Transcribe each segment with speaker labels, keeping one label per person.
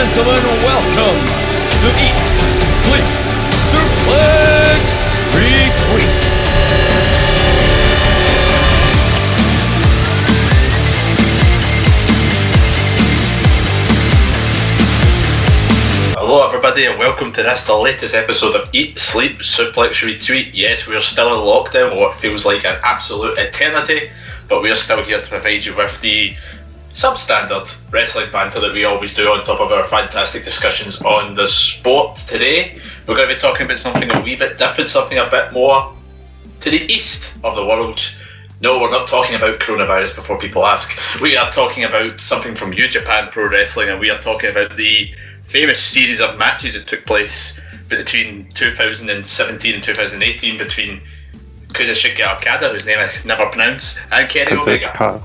Speaker 1: gentlemen, welcome to Eat, Sleep, Suplex, Retweet.
Speaker 2: Hello, everybody, and welcome to this, the latest episode of Eat, Sleep, Suplex, Retweet. Yes, we're still in lockdown, what feels like an absolute eternity, but we're still here to provide you with the substandard wrestling banter that we always do on top of our fantastic discussions on the sport. Today, we're going to be talking about something a wee bit different, something a bit more to the east of the world. No, we're not talking about coronavirus before people ask. We are talking about something from New Japan Pro Wrestling, and we are talking about the famous series of matches that took place between 2017 and 2018 between Kazuchika Okada, whose name I never pronounce, and Kenny Omega.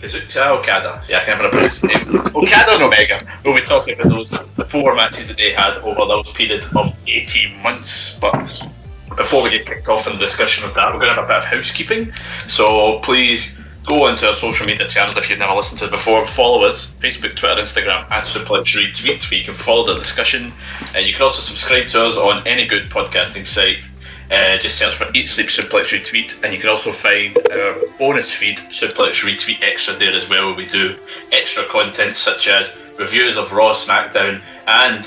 Speaker 3: Kazuchika.
Speaker 2: Kazuchika Okada, yeah, I can pronounce his name. Okada and Omega. We'll be talking about those four matches that they had over those period of 18 months. But before we get kicked off in the discussion of that, we're going to have a bit of housekeeping. So please go into our social media channels if you've never listened to it before. Follow us Facebook, Twitter, Instagram at Suplex Retweet, where you can follow the discussion. And you can also subscribe to us on any good podcasting site. Uh, just search for Eat Sleep Suplex Retweet, and you can also find our bonus feed Suplex Retweet Extra there as well, where we do extra content such as reviews of Raw, SmackDown, and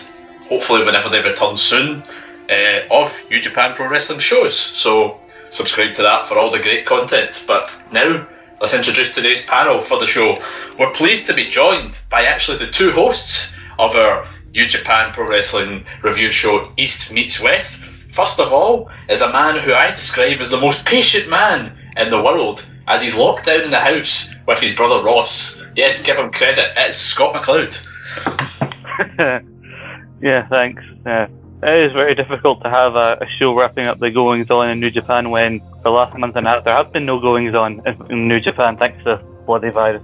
Speaker 2: hopefully whenever they return soon, uh, of New Japan Pro Wrestling shows. So subscribe to that for all the great content. But now let's introduce today's panel for the show. We're pleased to be joined by actually the two hosts of our New Japan Pro Wrestling review show, East Meets West. First of all, is a man who I describe as the most patient man in the world, as he's locked down in the house with his brother Ross. Yes, give him credit, it's Scott McLeod.
Speaker 3: yeah, thanks. Uh, it is very difficult to have a, a show wrapping up the goings on in New Japan when the last month and a half there have been no goings on in, in New Japan thanks to bloody virus.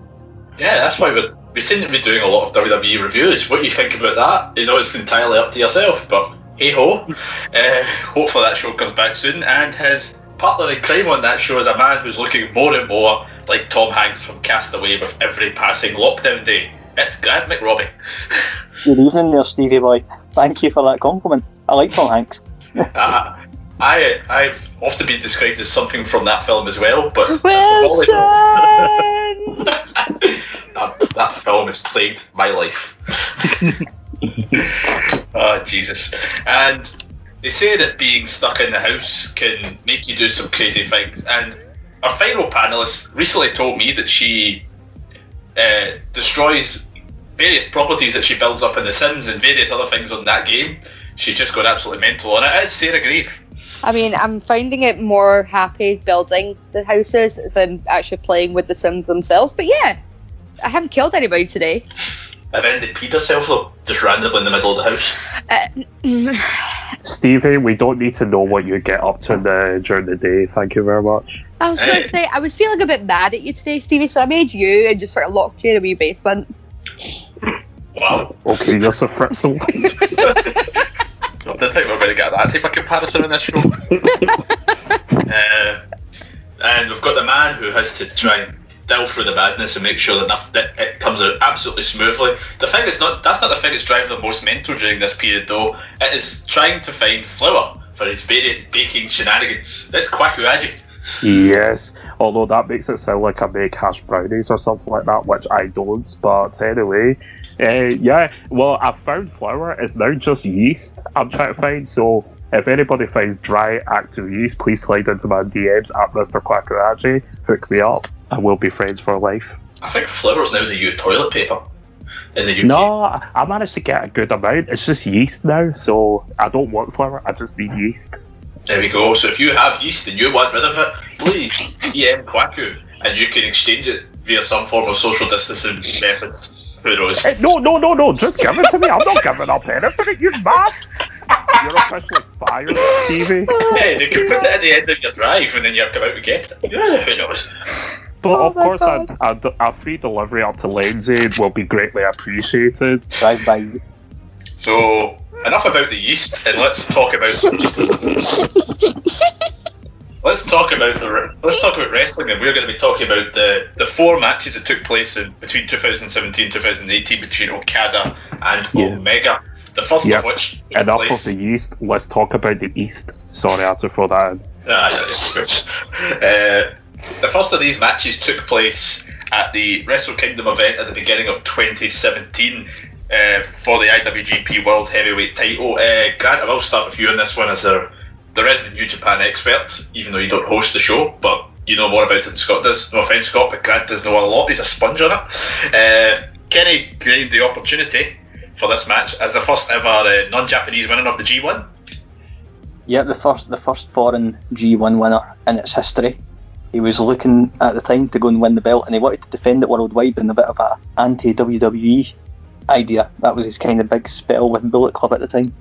Speaker 2: Yeah, that's why we're, we seem to be doing a lot of WWE reviews. What do you think about that? You know, it's entirely up to yourself, but hey ho. Uh, hopefully that show comes back soon. And his partner in crime on that show is a man who's looking more and more like Tom Hanks from Castaway with every passing lockdown day. It's Grant McRobbie.
Speaker 4: Good evening there, Stevie boy. Thank you for that compliment. I like Tom Hanks.
Speaker 2: uh, I I've often been described as something from that film as well, but that's that, that film has plagued my life. oh Jesus! And they say that being stuck in the house can make you do some crazy things. And our final panelist recently told me that she uh, destroys various properties that she builds up in The Sims and various other things on that game. She's just gone absolutely mental on it. It's Sarah Grieve.
Speaker 5: I mean, I'm finding it more happy building the houses than actually playing with the Sims themselves. But yeah, I haven't killed anybody today.
Speaker 2: I've ended peed herself though, just randomly in the middle of the house.
Speaker 5: Uh,
Speaker 3: Stevie, we don't need to know what you get up to the, during the day. Thank you very much.
Speaker 5: I was going to say, I was feeling a bit mad at you today, Stevie, so I made you and just sort of locked you in a wee basement.
Speaker 2: Wow.
Speaker 3: Okay, you're so Fritzl.
Speaker 2: I didn't think we were going to get that type of comparison in this show. uh, and we've got the man who has to try and delve through the madness and make sure that, that it comes out absolutely smoothly. The thing is not that's not the thing that's driving the most mental during this period though. It is trying to find flour for his various baking shenanigans. That's Kwaku Aji.
Speaker 3: yes, although that makes it sound like I make hash brownies or something like that, which I don't. But anyway, uh, yeah, well, I found flour. It's now just yeast I'm trying to find. So if anybody finds dry active yeast, please slide into my DMs at Mr. Quackeraji. Hook me up, and we'll be friends for life.
Speaker 2: I think flour's now the new toilet paper in the UK.
Speaker 3: No, I managed to get a good amount. It's just yeast now, so I don't want flour. I just need yeast.
Speaker 2: There we go. So if you have yeast and you want rid of it, please DM Kwaku and you can exchange it via some form of social distancing methods. Who knows?
Speaker 3: Hey, no, no, no, no! Just give it to me. I'm not giving up anything. You mad? You're officially fired, Stevie.
Speaker 2: Hey, they can put it at the end of your drive and then you have to come out and get it. Yeah, who knows?
Speaker 3: But
Speaker 5: Oh
Speaker 3: of course, a, a, a free delivery up to Lindsay will be greatly appreciated.
Speaker 4: Drive by.
Speaker 2: So, enough about the yeast and let's talk about. let's talk about the let's talk about wrestling, and we're going to be talking about the the four matches that took place in between 2017 and 2018 between Okada and
Speaker 3: Yeah.
Speaker 2: Omega. The first
Speaker 3: Yeah.
Speaker 2: of which
Speaker 3: Enough
Speaker 2: place.
Speaker 3: of the East. Let's talk about the East. Sorry, I had to throw that in.
Speaker 2: Ah, uh, the first of these matches took place at the Wrestle Kingdom event at the beginning of 2017 uh, for the IWGP World Heavyweight title. Uh, Grant, I will start with you on this one as the, the resident New Japan expert, even though you don't host the show, but you know more about it than Scott does. No offence, Scott, but Grant does know a lot. He's a sponge on it. Uh, Kenny gained the opportunity for this match as the first ever uh, non-Japanese winner of the G1.
Speaker 4: Yep, the first the first foreign G1 winner in its history. He was looking at the time to go and win the belt, and he wanted to defend it worldwide in a bit of a anti WWE idea. That was his kind of big spell with Bullet Club at the time.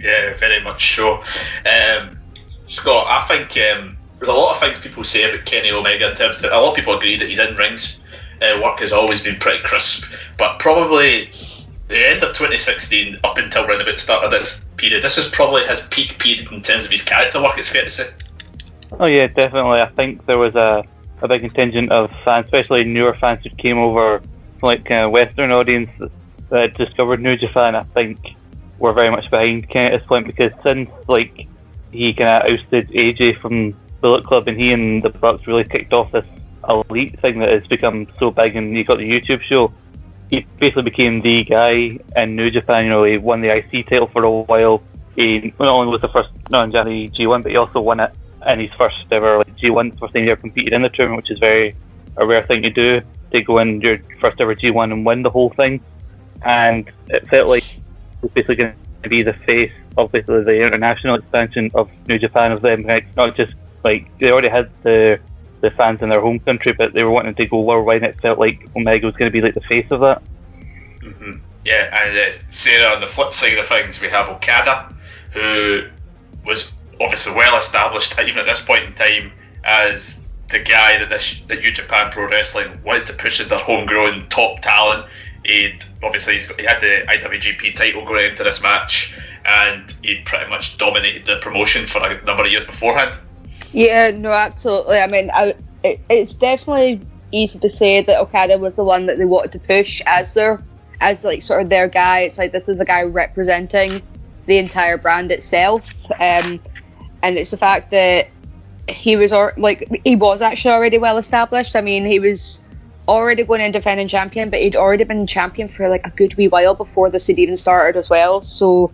Speaker 2: Yeah, very much so. Um, Scott, I think um, there's a lot of things people say about Kenny Omega in terms of a lot of people agree that his in rings uh, work has always been pretty crisp, but probably the end of 2016 up until around about the start of this period, this is probably his peak period in terms of his character work. It's fair to say.
Speaker 6: Oh yeah, definitely. I think there was a, a big contingent of fans, especially newer fans who came over, like kind of Western audience that, that discovered New Japan. I think were very much behind Kenny at this point because since like he kind of ousted AJ from Bullet Club and he and the Bucks really kicked off this elite thing that has become so big, and you got the YouTube show. He basically became the guy in New Japan. You know, he won the IC title for a while. He not only was the first non-Japanese G1, but he also won it in his first ever like, G1, first time he ever competed in the tournament, which is very a rare thing to do to go in your first ever G1 and win the whole thing. And it felt like was basically going to be the face of basically the international expansion of New Japan of them, like, not just like they already had the the fans in their home country, but they were wanting to go worldwide. And it felt like Omega was going to be like the face of that.
Speaker 2: hmm Yeah, and uh, Sarah, on the flip side of things, we have Okada, who was obviously well established even at this point in time as the guy that this that New Japan Pro Wrestling wanted to push as their homegrown top talent. He'd obviously got, he had the IWGP title going into this match, and he'd pretty much dominated the promotion for a number of years beforehand.
Speaker 5: Yeah, no, absolutely. I mean, I, it, it's definitely easy to say that Okada was the one that they wanted to push as their, as like sort of their guy. It's like this is the guy representing the entire brand itself, um, and it's the fact that he was or like he was actually already well established. I mean, he was already going in defending champion, but he'd already been champion for like a good wee while before this had even started as well. So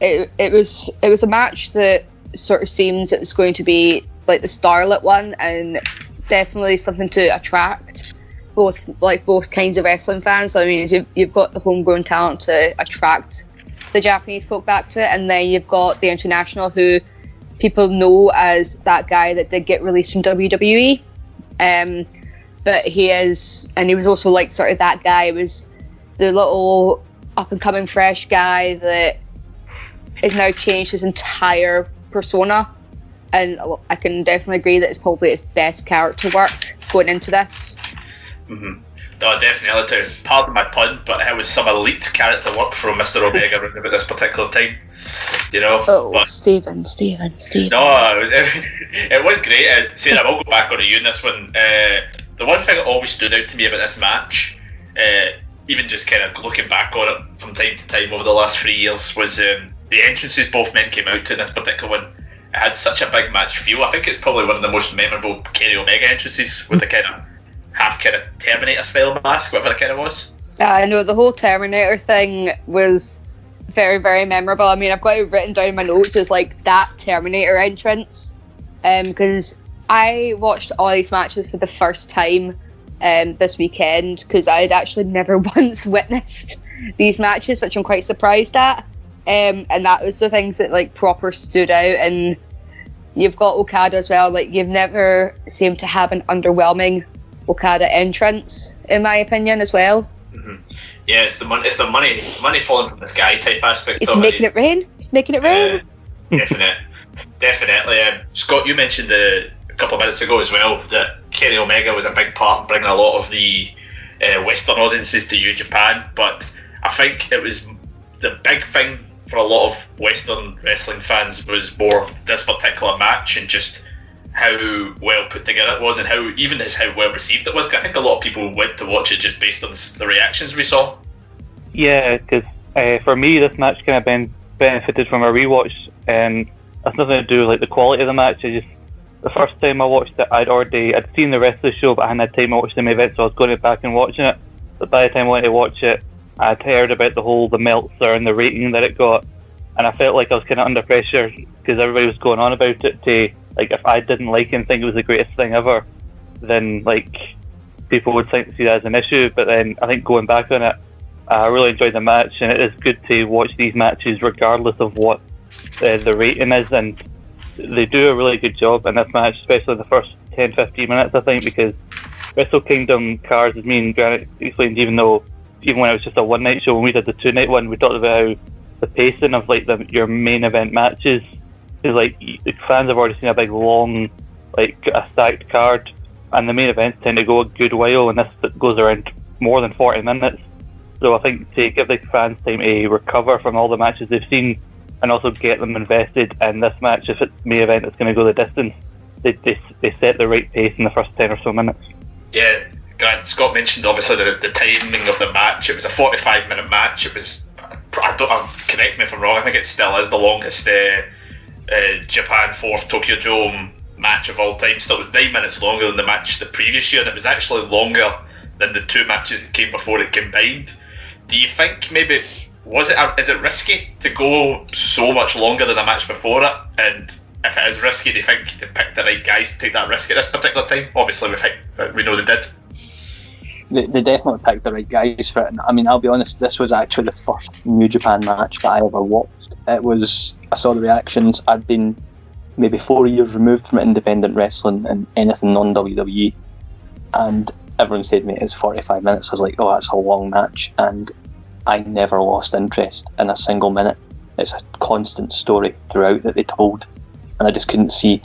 Speaker 5: it, it was it was a match that sort of seems it was going to be like the starlet one and definitely something to attract both like both kinds of wrestling fans. I mean, you've, you've got the homegrown talent to attract the Japanese folk back to it, and then you've got the international who people know as that guy that did get released from WWE. Um, but he is, and he was also like sort of that guy. Was the little up and coming fresh guy that has now changed his entire persona. And I can definitely agree that it's probably his best character work going into this.
Speaker 2: hmm No, definitely. To pardon my pun, but it was some elite character work from Mr. Omega around about this particular time. You know,
Speaker 5: Oh,
Speaker 2: but
Speaker 5: Stephen, Stephen, Stephen.
Speaker 2: No, it was it was great. Uh, I will go back on you in this one. Uh, the one thing that always stood out to me about this match, uh, even just kind of looking back on it from time to time over the last three years, was um, the entrances both men came out to in this particular one. It had such a big match feel. I think it's probably one of the most memorable Kenny Omega entrances with the kind of half kind of Terminator style mask, whatever it kind of was.
Speaker 5: I know the whole Terminator thing was very, very memorable. I mean, I've got it written down in my notes as like that Terminator entrance, because I watched all these matches for the first time um, this weekend because I had actually never once witnessed these matches, which I'm quite surprised at. Um, and that was the things that like proper stood out. And you've got Okada as well. Like you've never seemed to have an underwhelming Okada entrance, in my opinion, as well.
Speaker 2: Yeah, it's the money. It's the money. Money falling from the sky type aspect.
Speaker 5: It's making it rain. It's making it rain.
Speaker 2: Uh, definite, definitely. Um, Scott, you mentioned uh, a couple of minutes ago as well that Kenny Omega was a big part in bringing a lot of the uh, Western audiences to New Japan. But I think it was the big thing for a lot of Western wrestling fans was more this particular match and just how well put together it was and how even as how well received it was. I think a lot of people went to watch it just based on the reactions we saw.
Speaker 6: Yeah, because uh, for me, this match kind of benefited from a rewatch, and that's nothing to do with like the quality of the match. I just the first time I watched it, I'd already I'd seen the rest of the show, but I hadn't had time to watch the main event, so I was going back and watching it. But by the time I went to watch it, I'd heard about the whole the Meltzer and the rating that it got, and I felt like I was kind of under pressure because everybody was going on about it. To like, if I didn't like it and think it was the greatest thing ever, then like people would think see that as an issue. But then I think going back on it, I really enjoyed the match, and it is good to watch these matches regardless of what uh, the rating is, and they do a really good job in this match, especially the first 10 15 minutes, I think, because Wrestle Kingdom cards, as me and Granite explained, even though, even when it was just a one night show, when we did the two night one, we talked about how the pacing of like the, your main event matches is like the fans have already seen a big long, like a stacked card, and the main events tend to go a good while, and this goes around more than 40 minutes. So I think to give the fans time to recover from all the matches they've seen and also get them invested in this match if it's main event that's going to go the distance. They, they, they set the right pace in the first 10 or so minutes.
Speaker 2: Yeah, Grant Scott mentioned obviously the, the timing of the match. It was a 45 minute match. It was, I don't, uh, correct me if I'm wrong, I think it still is the longest uh, uh, Japan 4th Tokyo Dome match of all time. Still, it was nine minutes longer than the match the previous year, and it was actually longer than the two matches that came before it combined. Do you think maybe was it is it risky to go so much longer than the match before it? And if it is risky, do you think they picked the right guys to take that risk at this particular time? Obviously, we think we know they did.
Speaker 4: They, they definitely picked the right guys for it. I mean, I'll be honest, this was actually the first New Japan match that I ever watched. It was I saw the reactions. I'd been maybe four years removed from independent wrestling and anything non WWE, and everyone said me it's 45 minutes. I was like, oh, that's a long match, and I never lost interest in a single minute. It's a constant story throughout that they told, and I just couldn't see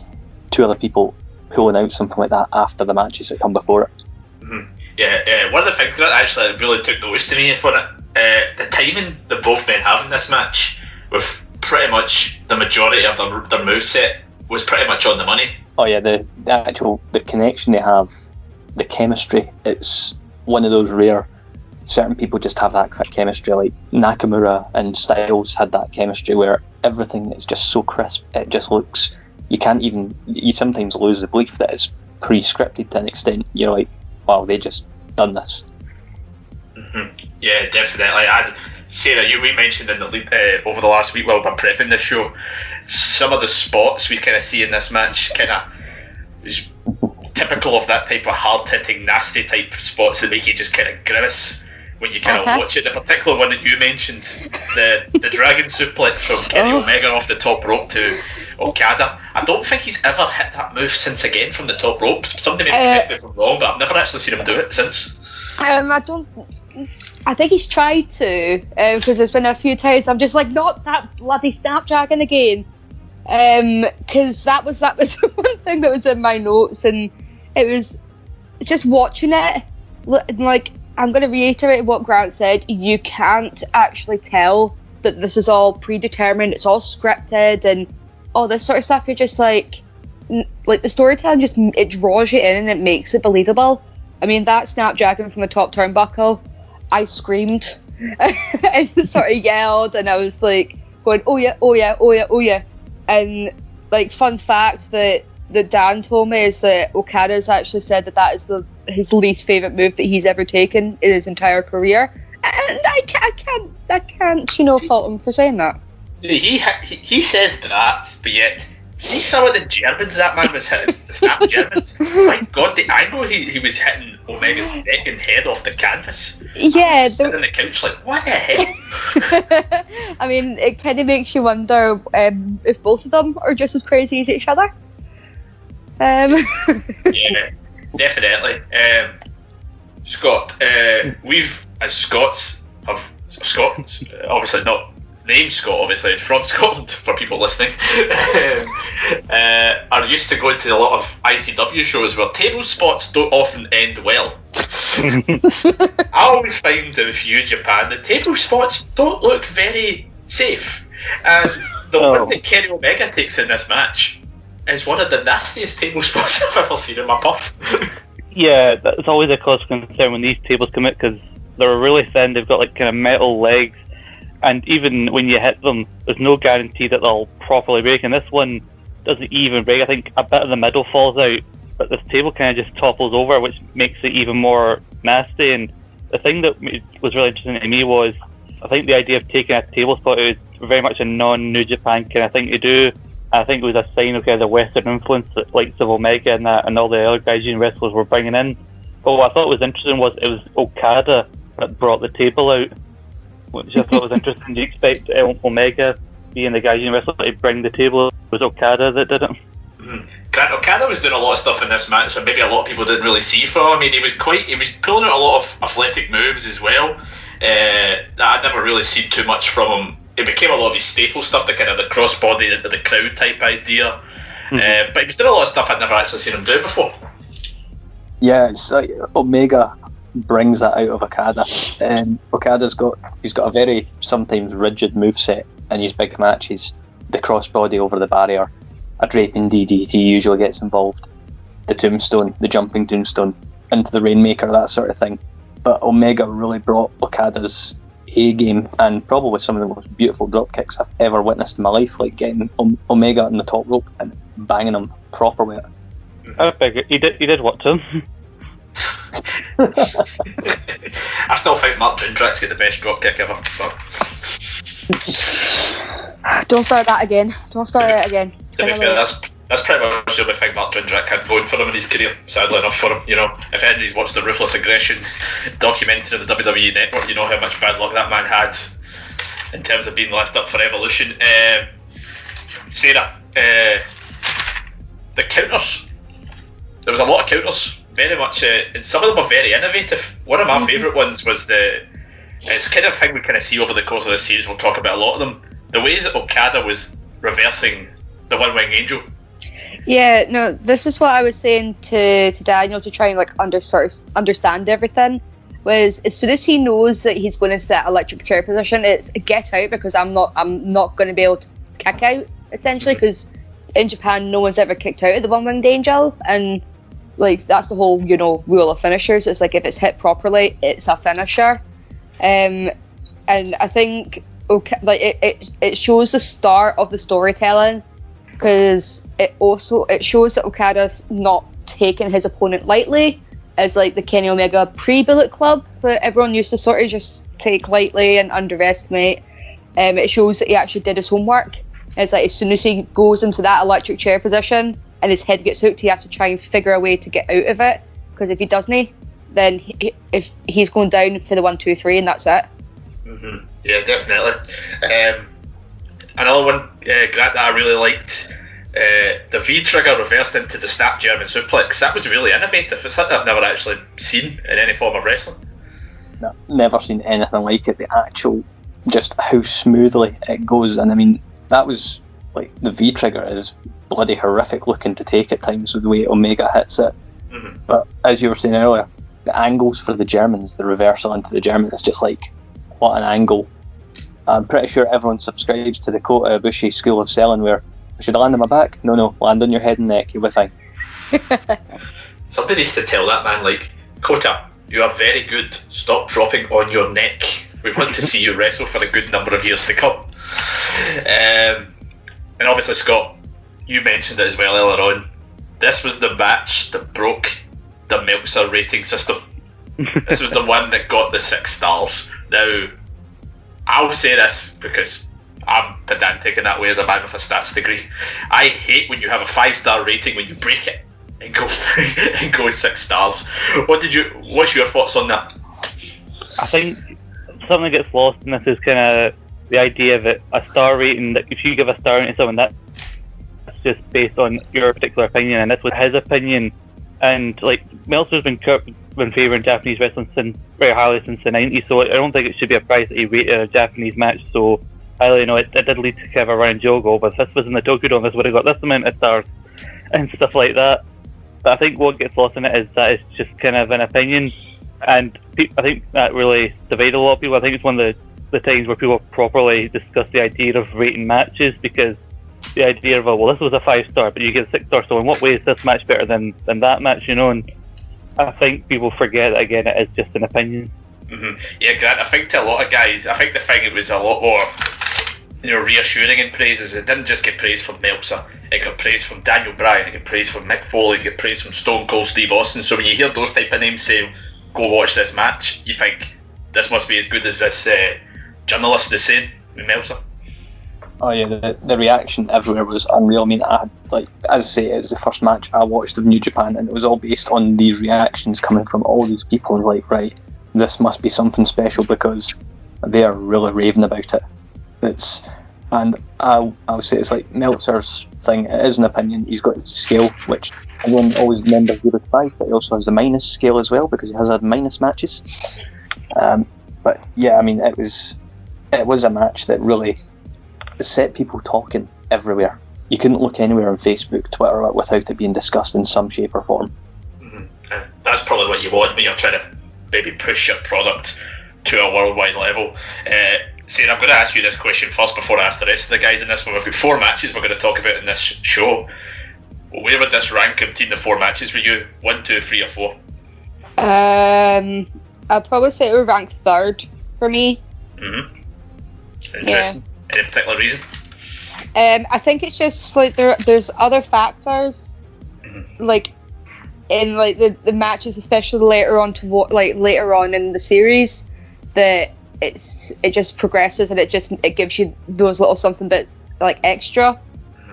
Speaker 4: two other people pulling out something like that after the matches that come before it.
Speaker 2: Mm-hmm. Yeah, uh, one of the things that actually really took notice to me for it, uh, the timing that both men have in this match, with pretty much the majority of their, their move set was pretty much on the money.
Speaker 4: Oh yeah, the, the actual the connection they have, the chemistry. It's one of those rare certain people just have that chemistry. Like Nakamura and Styles had that chemistry where everything is just so crisp. It just looks. You can't even. You sometimes lose the belief that it's pre-scripted to an extent. You're like, wow, they just done this.
Speaker 2: Mm-hmm. Yeah, definitely. I, Sarah, you we mentioned in the uh, over the last week while we are prepping the show, some of the spots we kind of see in this match kind of is typical of that type of hard hitting, nasty type spots that make you just kind of grimace when you kind of uh-huh. watch it. The particular one that you mentioned, the the dragon suplex from Kenny oh. Omega off the top rope to Okada. I don't think he's ever hit that move since again from the top rope. Somebody may correct uh, me if I'm wrong, but I've never actually seen him do it since.
Speaker 5: Um, I don't. I think he's tried to because um, there's been a few times I'm just like not that bloody Snapdragon again because um, that was that was the one thing that was in my notes and it was just watching it like I'm going to reiterate what Grant said. You can't actually tell that this is all predetermined. It's all scripted and all this sort of stuff. You're just like, like the storytelling just it draws you in and it makes it believable. I mean, that Snapdragon from the top turnbuckle, I screamed and sort of yelled, and I was like going, "Oh yeah, oh yeah, oh yeah, oh yeah!" And like, fun fact that that Dan told me is that Okada's actually said that that is the his least favorite move that he's ever taken in his entire career, and I can't, I can't, I can't, you know, fault him for saying that.
Speaker 2: He he, says that, but yet see some of the Germans that man was hitting, the snap Germans. My God, the, I know he, he was hitting Omega's neck and head off the canvas.
Speaker 5: Yeah,
Speaker 2: sitting on the couch like, what the heck?
Speaker 5: I mean, it kind of makes you wonder um, if both of them are just as crazy as each other. Um.
Speaker 2: yeah, definitely. Um, Scott, uh, we've as Scots have Scots, obviously not named Scott, obviously it's from Scotland for people listening. um, uh, are used to going to a lot of ICW shows where table spots don't often end well. I always find that with you, Japan, the table spots don't look very safe. And the
Speaker 6: Oh.
Speaker 2: one that Kenny Omega takes in this match is one of the nastiest table spots I've ever seen in my puff.
Speaker 6: Yeah, that's always a cause concern when these tables come out because they're really thin. They've got like kind of metal legs, and even when you hit them, there's no guarantee that they'll properly break. And this one doesn't even break. I think a bit of the middle falls out, but this table kind of just topples over, which makes it even more nasty. And the thing that was really interesting to me was, I think the idea of taking a table spot is very much a non-New Japan kind of thing to do. I think it was a sign of kind of the Western influence that like of Omega and that and all the other Gaijin wrestlers were bringing in. But what I thought was interesting was it was Okada that brought the table out, which I thought was interesting. Do you expect uh, Omega being the Gaijin wrestler to bring the table? It was Okada that did it.
Speaker 2: Grant Okada was doing a lot of stuff in this match, and maybe a lot of people didn't really see from him. I mean, he was quite, he was pulling out a lot of athletic moves as well. Uh, I'd never really seen too much from him. It became a lot of his staple stuff, the kind of the crossbody into the crowd type idea. Uh, but he was doing a lot of stuff I'd never actually seen him do before.
Speaker 4: Yeah, it's like Omega brings that out of Okada. Um, Okada's got he's got a very sometimes rigid move set in his big matches. The crossbody over the barrier, a draping DDT usually gets involved. The tombstone, the jumping tombstone, into the rainmaker, that sort of thing. But Omega really brought Okada's A game and probably some of the most beautiful drop kicks I've ever witnessed in my life, like getting Omega on the top rope and banging him proper with it.
Speaker 6: I figured he did. He did what to him.
Speaker 2: I still think Mark Jindrak's got the best drop kick ever. But
Speaker 5: Don't start that again. Don't start it again.
Speaker 2: to be fair, that's that's pretty much the only thing Mark Jindrak had going for him in his career. Sadly enough for him, you know, if anybody's watched the Ruthless Aggression documentary on the WWE Network, you know how much bad luck that man had in terms of being left up for Evolution. Um, Sarah, uh, the counters. There was a lot of counters. Very much, uh, and some of them were very innovative. One of my favourite ones was the. It's kind of thing we kind of see over the course of the series. We'll talk about a lot of them. The ways that Okada was reversing the One Wing Angel.
Speaker 5: Yeah, no, this is what I was saying to, to Daniel to try and like under, sort of understand everything. Was as soon as he knows that he's going into that electric chair position, it's get out because I'm not I'm not going to be able to kick out essentially because in Japan no one's ever kicked out of the one winged angel and like that's the whole you know rule of finishers. It's like if it's hit properly, it's a finisher. Um, and I think okay, like it, it, it shows the start of the storytelling because it also it shows that Okada's not taking his opponent lightly as like the Kenny Omega pre-Bullet Club that everyone used to sort of just take lightly and underestimate. Um, it shows that he actually did his homework. It's like as soon as he goes into that electric chair position and his head gets hooked, he has to try and figure a way to get out of it. Because if he doesn't, then he, if he's going down for the one, two, three, and that's it.
Speaker 2: hmm Yeah, definitely. Um, another one, uh, Grant, that I really liked. Uh, the V trigger reversed into the snap German suplex. That was really innovative. It's something I've never actually seen in any form of wrestling.
Speaker 4: No, never seen anything like it. The actual, just how smoothly it goes, and I mean that was like the V trigger is bloody horrific looking to take at times with the way Omega hits it.
Speaker 2: Mhm.
Speaker 4: But as you were saying earlier, the angles for the Germans, the reversal into the German, it's just like what an angle. I'm pretty sure everyone subscribes to the Kota Ibushi School of Selling, where I should land on my back. No, no, land on your head and neck. You'll be fine.
Speaker 2: Somebody needs to tell that man, like, Kota, you are very good. Stop dropping on your neck. We want to see you wrestle for a good number of years to come. Um, and obviously, Scott, you mentioned it as well earlier on. This was the match that broke the Meltzer rating system. this was the one that got the six stars. Now, I'll say this because I'm pedantic in that way as a man with a stats degree. I hate when you have a five star rating when you break it and go and go six stars. What did you? What's your thoughts on that?
Speaker 6: I think something gets lost in this is kind of the idea that a star rating, that if you give a star rating to someone, that's just based on your particular opinion, and this was his opinion. And like Meltzer's been been favouring Japanese wrestling since very highly since the '90s, so I don't think it should be a prize that he rated a Japanese match so highly. You know, it, it did lead to kind of a running joke but If this was in the Tokyo Dome, this would have got this amount of stars and stuff like that. But I think what gets lost in it is that it's just kind of an opinion, and pe- I think that really divided a lot of people. I think it's one of the the times where people properly discuss the idea of rating matches because the idea of oh, well this was a five star but you get a six star so in what way is this match better than than that match you know and I think people forget again it is just an opinion.
Speaker 2: hmm Yeah, Grant. I think to a lot of guys, I think the thing it was a lot more, you know, reassuring in praises. It didn't just get praise from Meltzer. It got praise from Daniel Bryan. It got praise from Mick Foley. It got praise from Stone Cold Steve Austin. So when you hear those type of names say, "Go watch this match," you think this must be as good as this uh, journalist is saying with Meltzer.
Speaker 4: Oh yeah, the, the reaction everywhere was unreal. I mean, I had, like as I say, it's the first match I watched of New Japan, and it was all based on these reactions coming from all these people. And like, right, this must be something special because they are really raving about it. It's and I'll, I'll say it's like Meltzer's thing. It is an opinion. He's got his scale, which everyone always remembers zero to five, but he also has the minus scale as well because he has had minus matches. Um, but yeah, I mean, it was it was a match that really set people talking everywhere. You couldn't look anywhere on Facebook, Twitter without it being discussed in some shape or form.
Speaker 2: hmm And that's probably what you want when you're trying to maybe push your product to a worldwide level. Uh, Sarah, I'm going to ask you this question first before I ask the rest of the guys in this one. We've got four matches we're going to talk about in this show. Where would this rank in between the four matches for you? One, two, three, or four?
Speaker 5: Um, I'd probably say it would rank third for me.
Speaker 2: Mm-hmm. Interesting. Any particular reason?
Speaker 5: Um, I think it's just like there, there's other factors,
Speaker 2: Mhm.
Speaker 5: like in like the, the matches, especially later on to what like later on in the series, that it's it just progresses and it just it gives you those little something bit like extra.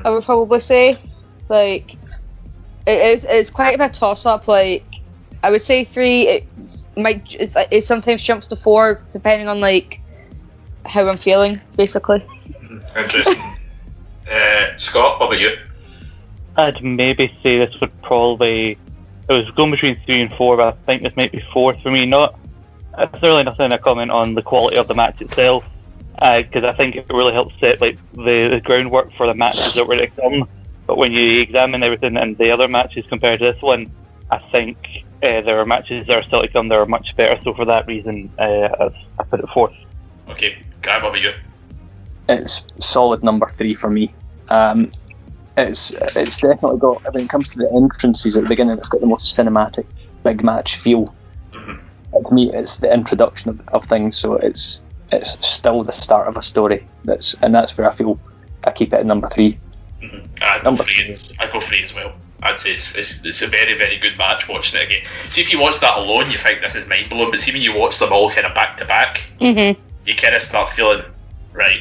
Speaker 5: I would probably say, like it is it's quite a bit toss up. Like I would say three. It might it's, it sometimes jumps to four depending on like how I'm feeling, basically.
Speaker 2: Interesting. uh, Scott, what about you?
Speaker 6: I'd maybe say this would probably it was going between three and four, but I think this might be fourth for me. Not it's really nothing to comment on the quality of the match itself, because I think it really helps set like the, the groundwork for the matches that were to come. But when you examine everything and the other matches compared to this one, I think uh, there are matches that are still to come that are much better. So for that reason, uh, I've, I put it fourth.
Speaker 2: Okay, Grant, what about you?
Speaker 4: It's solid number three for me. Um, it's it's definitely got when it comes to the entrances at the beginning, it's got the most cinematic big match feel.
Speaker 2: Mhm.
Speaker 4: To me, it's the introduction of, of things, so it's it's still the start of a story. That's and that's where I feel I keep it at number three.
Speaker 2: Mm-hmm. I'd go
Speaker 4: Number
Speaker 2: free. I'd go free as well. I'd say it's, it's, it's a very, very good match watching it again. See, if you watch that alone, you think this is mind blowing, but see, when you watch them all kind of back to back,
Speaker 5: Mm-hmm.
Speaker 2: You kind of start feeling, right,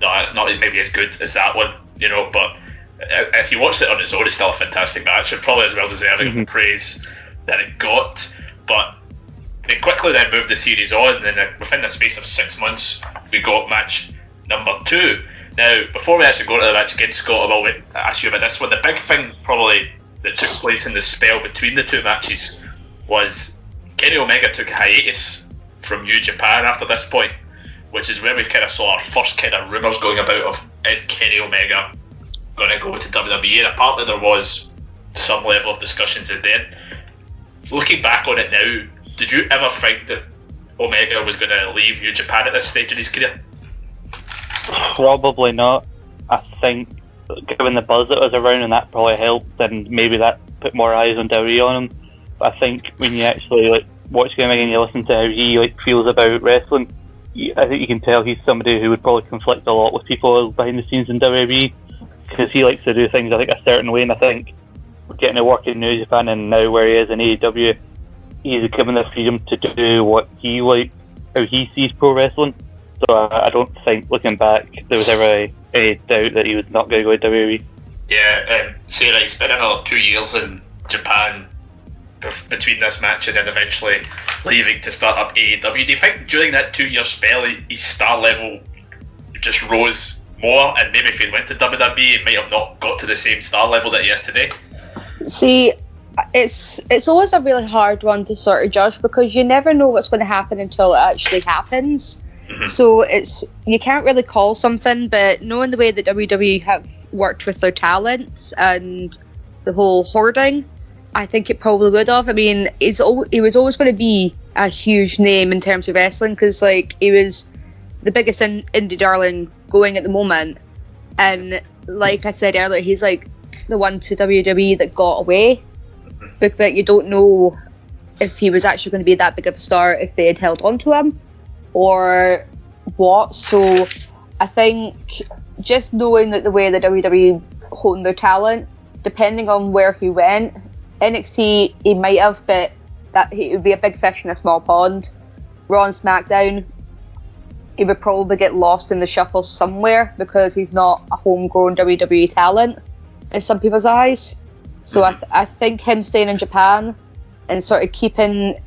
Speaker 2: no, it's not maybe as good as that one, you know, but if you watch it on its own, it's still a fantastic match and probably as well deserving of the praise that it got. But they quickly then moved the series on, and then uh, within the space of six months, we got match number two. Now, before we actually go to the match against Scott, I will wait- ask you about this one. The big thing, probably, that took place in the spell between the two matches was Kenny Omega took a hiatus from New Japan after this point, which is where we kind of saw our first kind of rumours going about of is Kenny Omega going to go to WWE? And apparently there was some level of discussions in then. Looking back on it now, did you ever think that Omega was going to leave New Japan at this stage of his career?
Speaker 6: Probably not. I think given the buzz that was around and that probably helped, and maybe that put more eyes on Dowry on him. But I think when you actually like watch him again, you listen to how he like feels about wrestling. I think you can tell he's somebody who would probably conflict a lot with people behind the scenes in WWE because he likes to do things I think a certain way, and I think getting to work in New Japan and now where he is in AEW, he's given the freedom to do what he like, how he sees pro wrestling. So I, I don't think, looking back, there was ever a, a doubt that he was not going to go to. WWE.
Speaker 2: Yeah, um, Sarah, he spent another two years in Japan between this match and then eventually leaving to start up AEW. Do you think during that two year spell, he- his star level just rose more? And maybe if he went to WWE, he might have not got to the same star level that he is today?
Speaker 5: See, it's it's always a really hard one to sort of judge because you never know what's going to happen until it actually happens.
Speaker 2: Mhm.
Speaker 5: So it's you can't really call something, but knowing the way that WWE have worked with their talents and the whole hoarding, I think it probably would have. I mean, he's al- he was always going to be a huge name in terms of wrestling because like he was the biggest in, indie darling going at the moment. And like I said earlier, he's like the one to WWE that got away, mm-hmm. but, but you don't know if he was actually going to be that big of a star if they had held on to him or what. So I think just knowing that the way the WWE honed their talent, depending on where he went, NXT he might have, but that he would be a big fish in a small pond. Raw and SmackDown, he would probably get lost in the shuffle somewhere because he's not a homegrown WWE talent in some people's eyes. So I, th- I think him staying in Japan and sort of keeping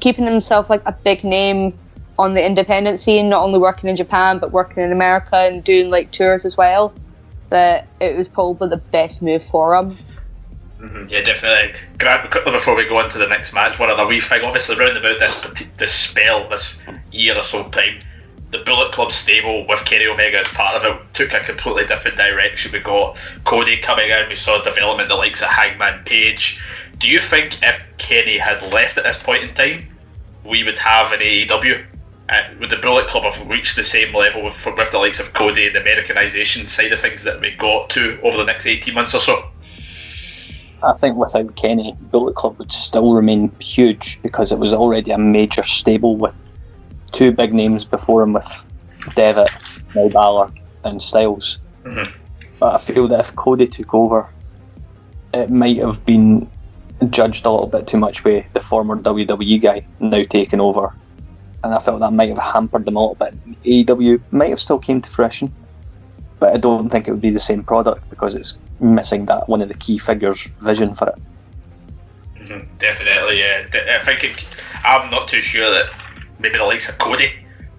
Speaker 5: keeping himself like a big name on the independent scene, not only working in Japan but working in America and doing like tours as well. That it was probably the best move for him.
Speaker 2: Mm-hmm. Yeah, definitely. Grant, quickly before we go on to the next match, one other wee thing. Obviously, round about this this spell, this year or so time, the Bullet Club stable with Kenny Omega as part of it took a completely different direction. We got Cody coming in, we saw development the likes of Hangman Page. Do you think if Kenny had left at this point in time, we would have an AEW? Uh, would the Bullet Club have reached the same level with, with the likes of Cody and the Americanization side of things that we got to over the next 18 months or so?
Speaker 4: I think without Kenny, Bullet Club would still remain huge because it was already a major stable with two big names before him with Devitt, Mo Balor, and Styles.
Speaker 2: Mhm.
Speaker 4: But I feel that if Cody took over, it might have been judged a little bit too much by the former WWE guy now taking over. And I felt that might have hampered them a little bit. AEW might have still came to fruition, but I don't think it would be the same product because it's missing that one of the key figures' vision for it.
Speaker 2: Mhm, Definitely, yeah. I think it, I'm not too sure that maybe the likes of Cody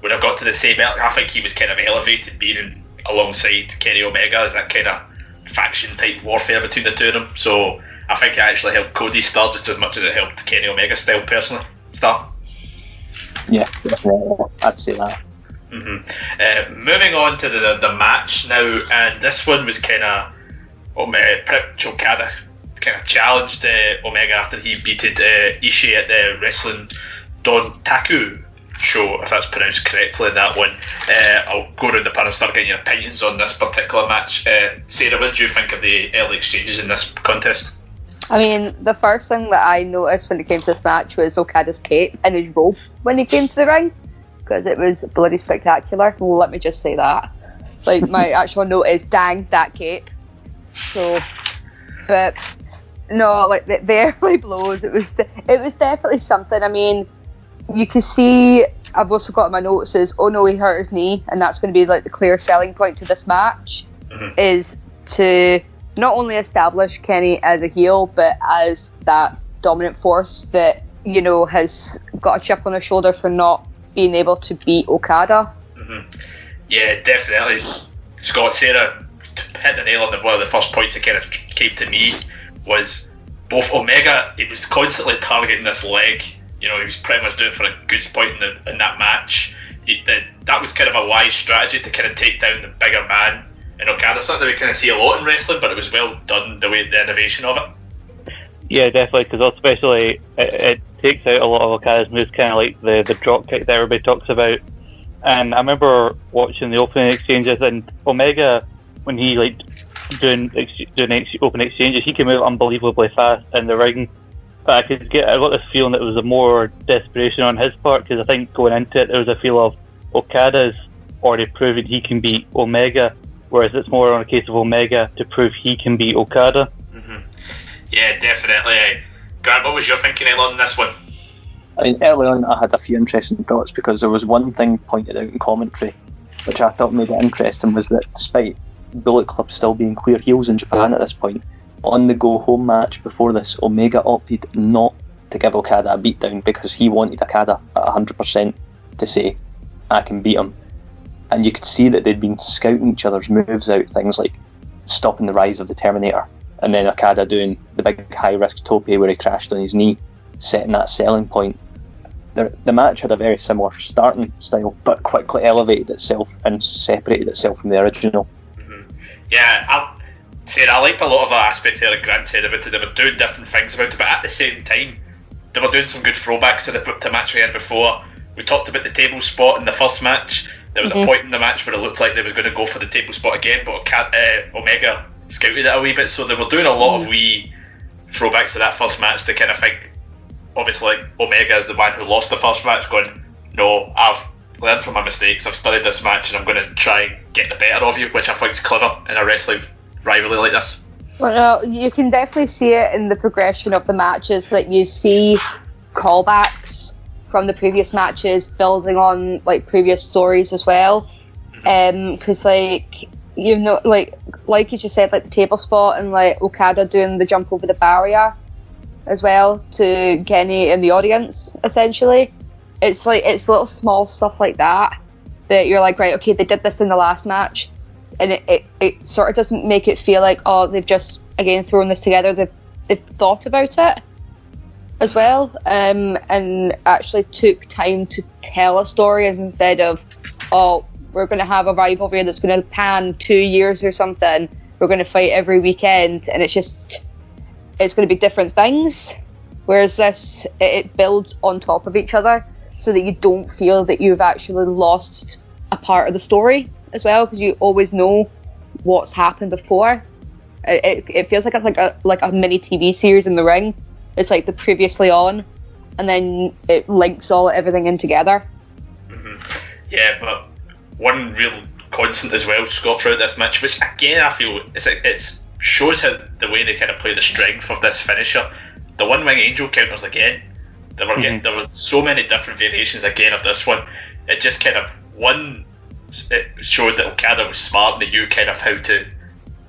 Speaker 2: would have got to the same. I think he was kind of elevated being alongside Kenny Omega as that kind of faction type warfare between the two of them. So I think it actually helped Cody start just as much as it helped Kenny Omega style personally start.
Speaker 4: Yeah. I'd say that.
Speaker 2: Hmm Uh, moving on to the the match now, and this one was kind of um, uh, Prit Okada kind of challenged uh, Omega after he beated uh, Ishii at the Wrestling Dontaku show, if that's pronounced correctly in that one. Uh, I'll go around the panel and start getting your opinions on this particular match. Uh, Sarah, what do you think of the early exchanges in this contest?
Speaker 5: I mean, the first thing that I noticed when it came to this match was Okada's cape and his robe when he came to the ring, because it was bloody spectacular. Well, let me just say that. Like my actual note is, dang that cape. So, but no, like the, the early blows, it was it was definitely something. I mean, you can see. I've also got in my notes is, oh no, he hurt his knee, and that's going to be like the clear selling point to this match
Speaker 2: Mhm.
Speaker 5: is to not only establish Kenny as a heel, but as that dominant force that you know has got a chip on their shoulder for not being able to beat Okada.
Speaker 2: hmm Yeah, definitely. Scott Sarah hit the nail on the one of the first points that kind of came to me was both Omega. It was constantly targeting this leg. You know, he was pretty much doing it for a good point in, the, in that match. He, that that was kind of a wise strategy to kind of take down the bigger man. And Okada, something that we kind of see a lot in wrestling, but it was well done the way the innovation of it.
Speaker 6: Yeah, definitely, because especially it, it takes out a lot of Okada's moves, kind of like the, the drop kick that everybody talks about. And I remember watching the opening exchanges, and Omega, when he like doing ex- doing ex- open exchanges, he came out unbelievably fast in the ring. But I could get I got this feeling that it was a more desperation on his part because I think going into it there was a feel of Okada's already proven he can beat Omega, whereas it's more on a case of Omega to prove he can beat Okada.
Speaker 2: hmm Yeah, definitely. Grant, what was your thinking on this one?
Speaker 4: I mean, early on, I had a few interesting thoughts because there was one thing pointed out in commentary, which I thought made it interesting, was that despite Bullet Club still being clear heels in Japan at this point, on the go home match before this, Omega opted not to give Okada a beatdown because he wanted Okada at 100% to say, I can beat him. And you could see that they'd been scouting each other's moves out, things like stopping the rise of the Terminator, and then Okada doing the big high risk tope where he crashed on his knee, setting that selling point. The, the match had a very similar starting style, but quickly elevated itself and separated itself from the original. Mhm.
Speaker 2: Yeah, I, Sarah, I liked a lot of the aspects there that Grant said about it. They were doing different things about it, but at the same time, they were doing some good throwbacks to the to match we had before. We talked about the table spot in the first match. There was
Speaker 5: Mhm.
Speaker 2: a point in the match where it looked like they was going to go for the table spot again, but uh, Omega scouted it a wee bit, so they were doing a lot of mm. wee throwbacks to that first match to kind of think, obviously, like, Omega is the man who lost the first match, going, no, I've learned from my mistakes, I've studied this match, and I'm going to try and get the better of you, which I think is clever in a wrestling rivalry like this.
Speaker 5: Well, no, you can definitely see it in the progression of the matches. That you see callbacks from the previous matches, building on like previous stories as well. Mm-hmm. Um, because like you know, like like you just said, like the table spot and like Okada doing the jump over the barrier as well to Kenny in the audience. Essentially, it's like it's little small stuff like that that you're like, right, okay, they did this in the last match and it, it, it sort of doesn't make it feel like oh they've just again thrown this together they've, they've thought about it as well um, and actually took time to tell a story instead of oh we're going to have a rivalry that's going to pan two years or something we're going to fight every weekend and it's just it's going to be different things whereas this it, builds on top of each other so that you don't feel that you've actually lost a part of the story as well because you always know what's happened before. It, it, feels like a, like a like a mini TV series in the ring. It's like the previously on, and then it links all everything in together. Mm-hmm.
Speaker 2: Yeah, but one real constant as well, Scott, throughout this match, which again I feel it's it's shows how the way they kind of play the strength of this finisher. The one wing angel counters again. There were getting, there were so many different variations again of this one. It just kind of one it showed that Okada was smart and that knew kind of how to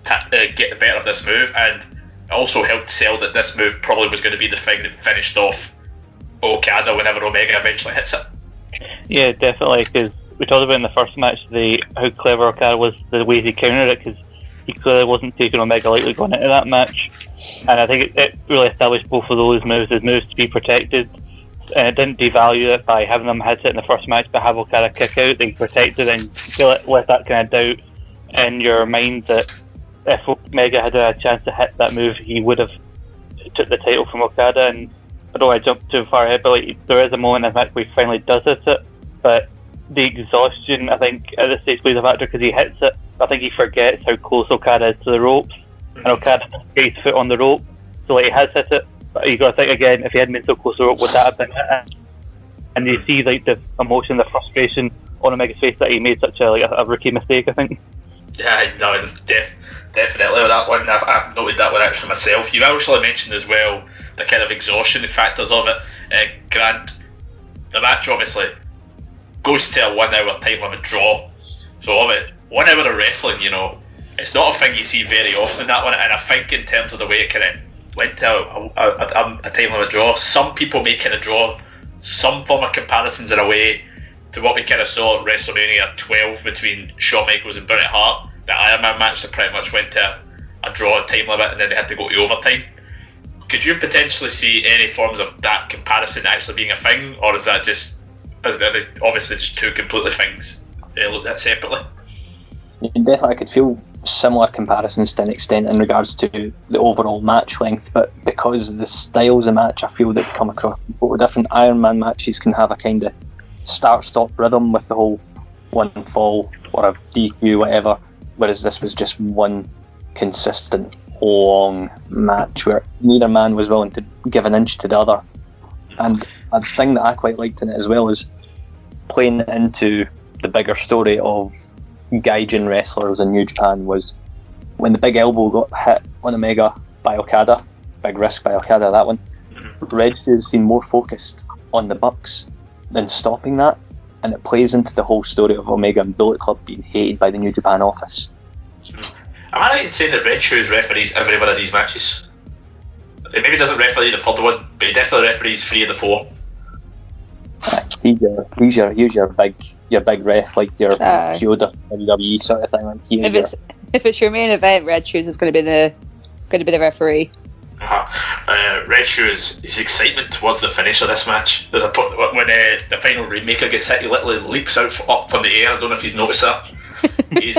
Speaker 2: ta- uh, get the better of this move, and also helped sell that this move probably was going to be the thing that finished off Okada whenever Omega eventually hits it.
Speaker 6: Yeah, definitely. Because we talked about in the first match the how clever Okada was the way he countered it. Because he clearly wasn't taking Omega lightly going into that match, and I think it, it really established both of those moves as moves to be protected. And it didn't devalue it by having them it in the first match, but have Okada kick out, they protected and kill it with that kind of doubt in your mind that if Omega had a chance to hit that move, he would have took the title from Okada. And I don't want to jump too far ahead, but like, there is a moment in the match where he finally does hit it, but the exhaustion, I think, at this stage plays a factor because he hits it. I think he forgets how close Okada is to the ropes, and Okada gets his foot on the rope, so like, he has hit it. But you got to think again, if he hadn't been so close to the rope, would that have been hit? And you see like the emotion, the frustration on Omega's face that he made such a like a, a rookie mistake. I think.
Speaker 2: Yeah, no, def- definitely with that one. I've, I've noted that one actually myself. You actually mentioned as well the kind of exhaustion factors of it. Uh, Grant, the match obviously goes to a one hour time limit draw. So of it, one hour of wrestling, you know, it's not a thing you see very often in that one. And I think in terms of the way it kind of went to a, a, a, a time limit draw, some people may kind of draw some form of comparisons in a way to what we kind of saw at WrestleMania 12 between Shawn Michaels and Bret Hart. The Iron Man match that pretty much went to a draw time limit and then they had to go to overtime. Could you potentially see any forms of that comparison actually being a thing, or is that just is that obviously just two completely things uh, looked at separately?
Speaker 4: Definitely, I could feel similar comparisons to an extent in regards to the overall match length, but because the styles of match, I feel they come across completely different. Iron Man matches can have a kind of start-stop rhythm with the whole one fall or a DQ, whatever, whereas this was just one consistent long match where neither man was willing to give an inch to the other. And a thing that I quite liked in it as well is playing into the bigger story of Gaijin wrestlers in New Japan was when the big elbow got hit on Omega by Okada, big risk by Okada, that one. Mm-hmm. Regi's been more focused on the Bucks than stopping that, and it plays into the whole story of Omega and Bullet Club being hated by the New Japan office. Hmm.
Speaker 2: Am I right in saying that Red Shoes referees every one of these matches? He maybe doesn't referee the third one, but he definitely referees three of the four.
Speaker 4: He's your, he's your, he's your big, your big ref, like your Chioda WWE sort of thing. Like
Speaker 5: If
Speaker 4: is
Speaker 5: it's if it's your main event, Red Shoes is going to be the going to be the referee.
Speaker 2: Uh-huh. Uh, Red Shoes, his excitement towards the finish of this match. There's a point when uh, the final Rainmaker gets hit, he literally leaps out up from the air. I don't know if he's noticed that. He's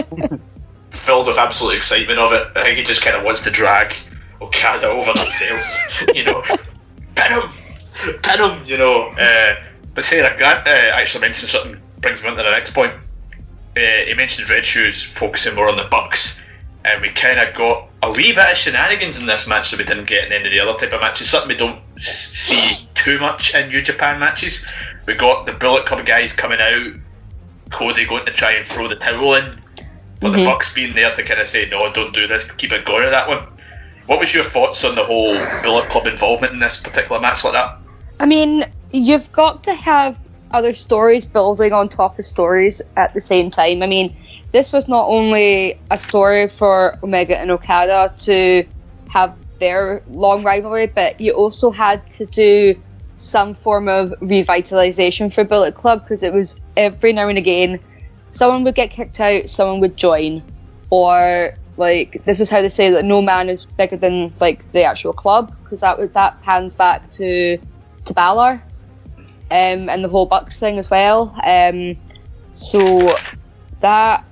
Speaker 2: filled with absolute excitement of it. I think he just kind of wants to drag Okada over himself. you know, pin him, pin him. You know. Uh, but Sarah Grant uh, actually mentioned something brings me on to the next point. uh, he mentioned Red Shoes focusing more on the Bucks, and we kind of got a wee bit of shenanigans in this match that we didn't get in any of the other type of matches. Something we don't see too much in New Japan matches. We got the Bullet Club guys coming out, Cody going to try and throw the towel in, but the
Speaker 5: Mhm.
Speaker 2: Bucks being there to kind of say, no, don't do this, keep it going at that one. What was your thoughts on the whole Bullet Club involvement in this particular match like that?
Speaker 5: I mean, you've got to have other stories building on top of stories at the same time. I mean, this was not only a story for Omega and Okada to have their long rivalry, but you also had to do some form of revitalization for Bullet Club because it was every now and again someone would get kicked out, someone would join, or like this is how they say that no man is bigger than like the actual club because that that pans back to to Balor um, and the whole Bucks thing as well. Um, so that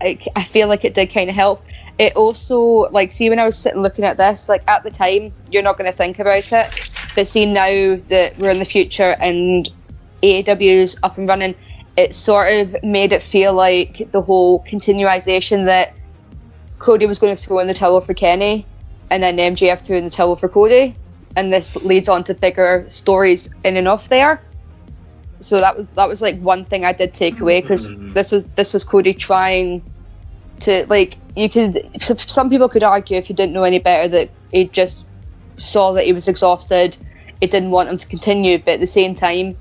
Speaker 5: I, I feel like it did kind of help. It also like see when I was sitting looking at this, like at the time you're not going to think about it, but see now that we're in the future and AEW is up and running, it sort of made it feel like the whole continuization that Cody was going to throw in the towel for Kenny, and then MJF threw in the towel for Cody, and this leads on to bigger stories in and off there. So that was that was like one thing I did take away because mm-hmm. this was this was Cody trying to like you could some people could argue if you didn't know any better that he just saw that he was exhausted, it didn't want him to continue, but at the same time,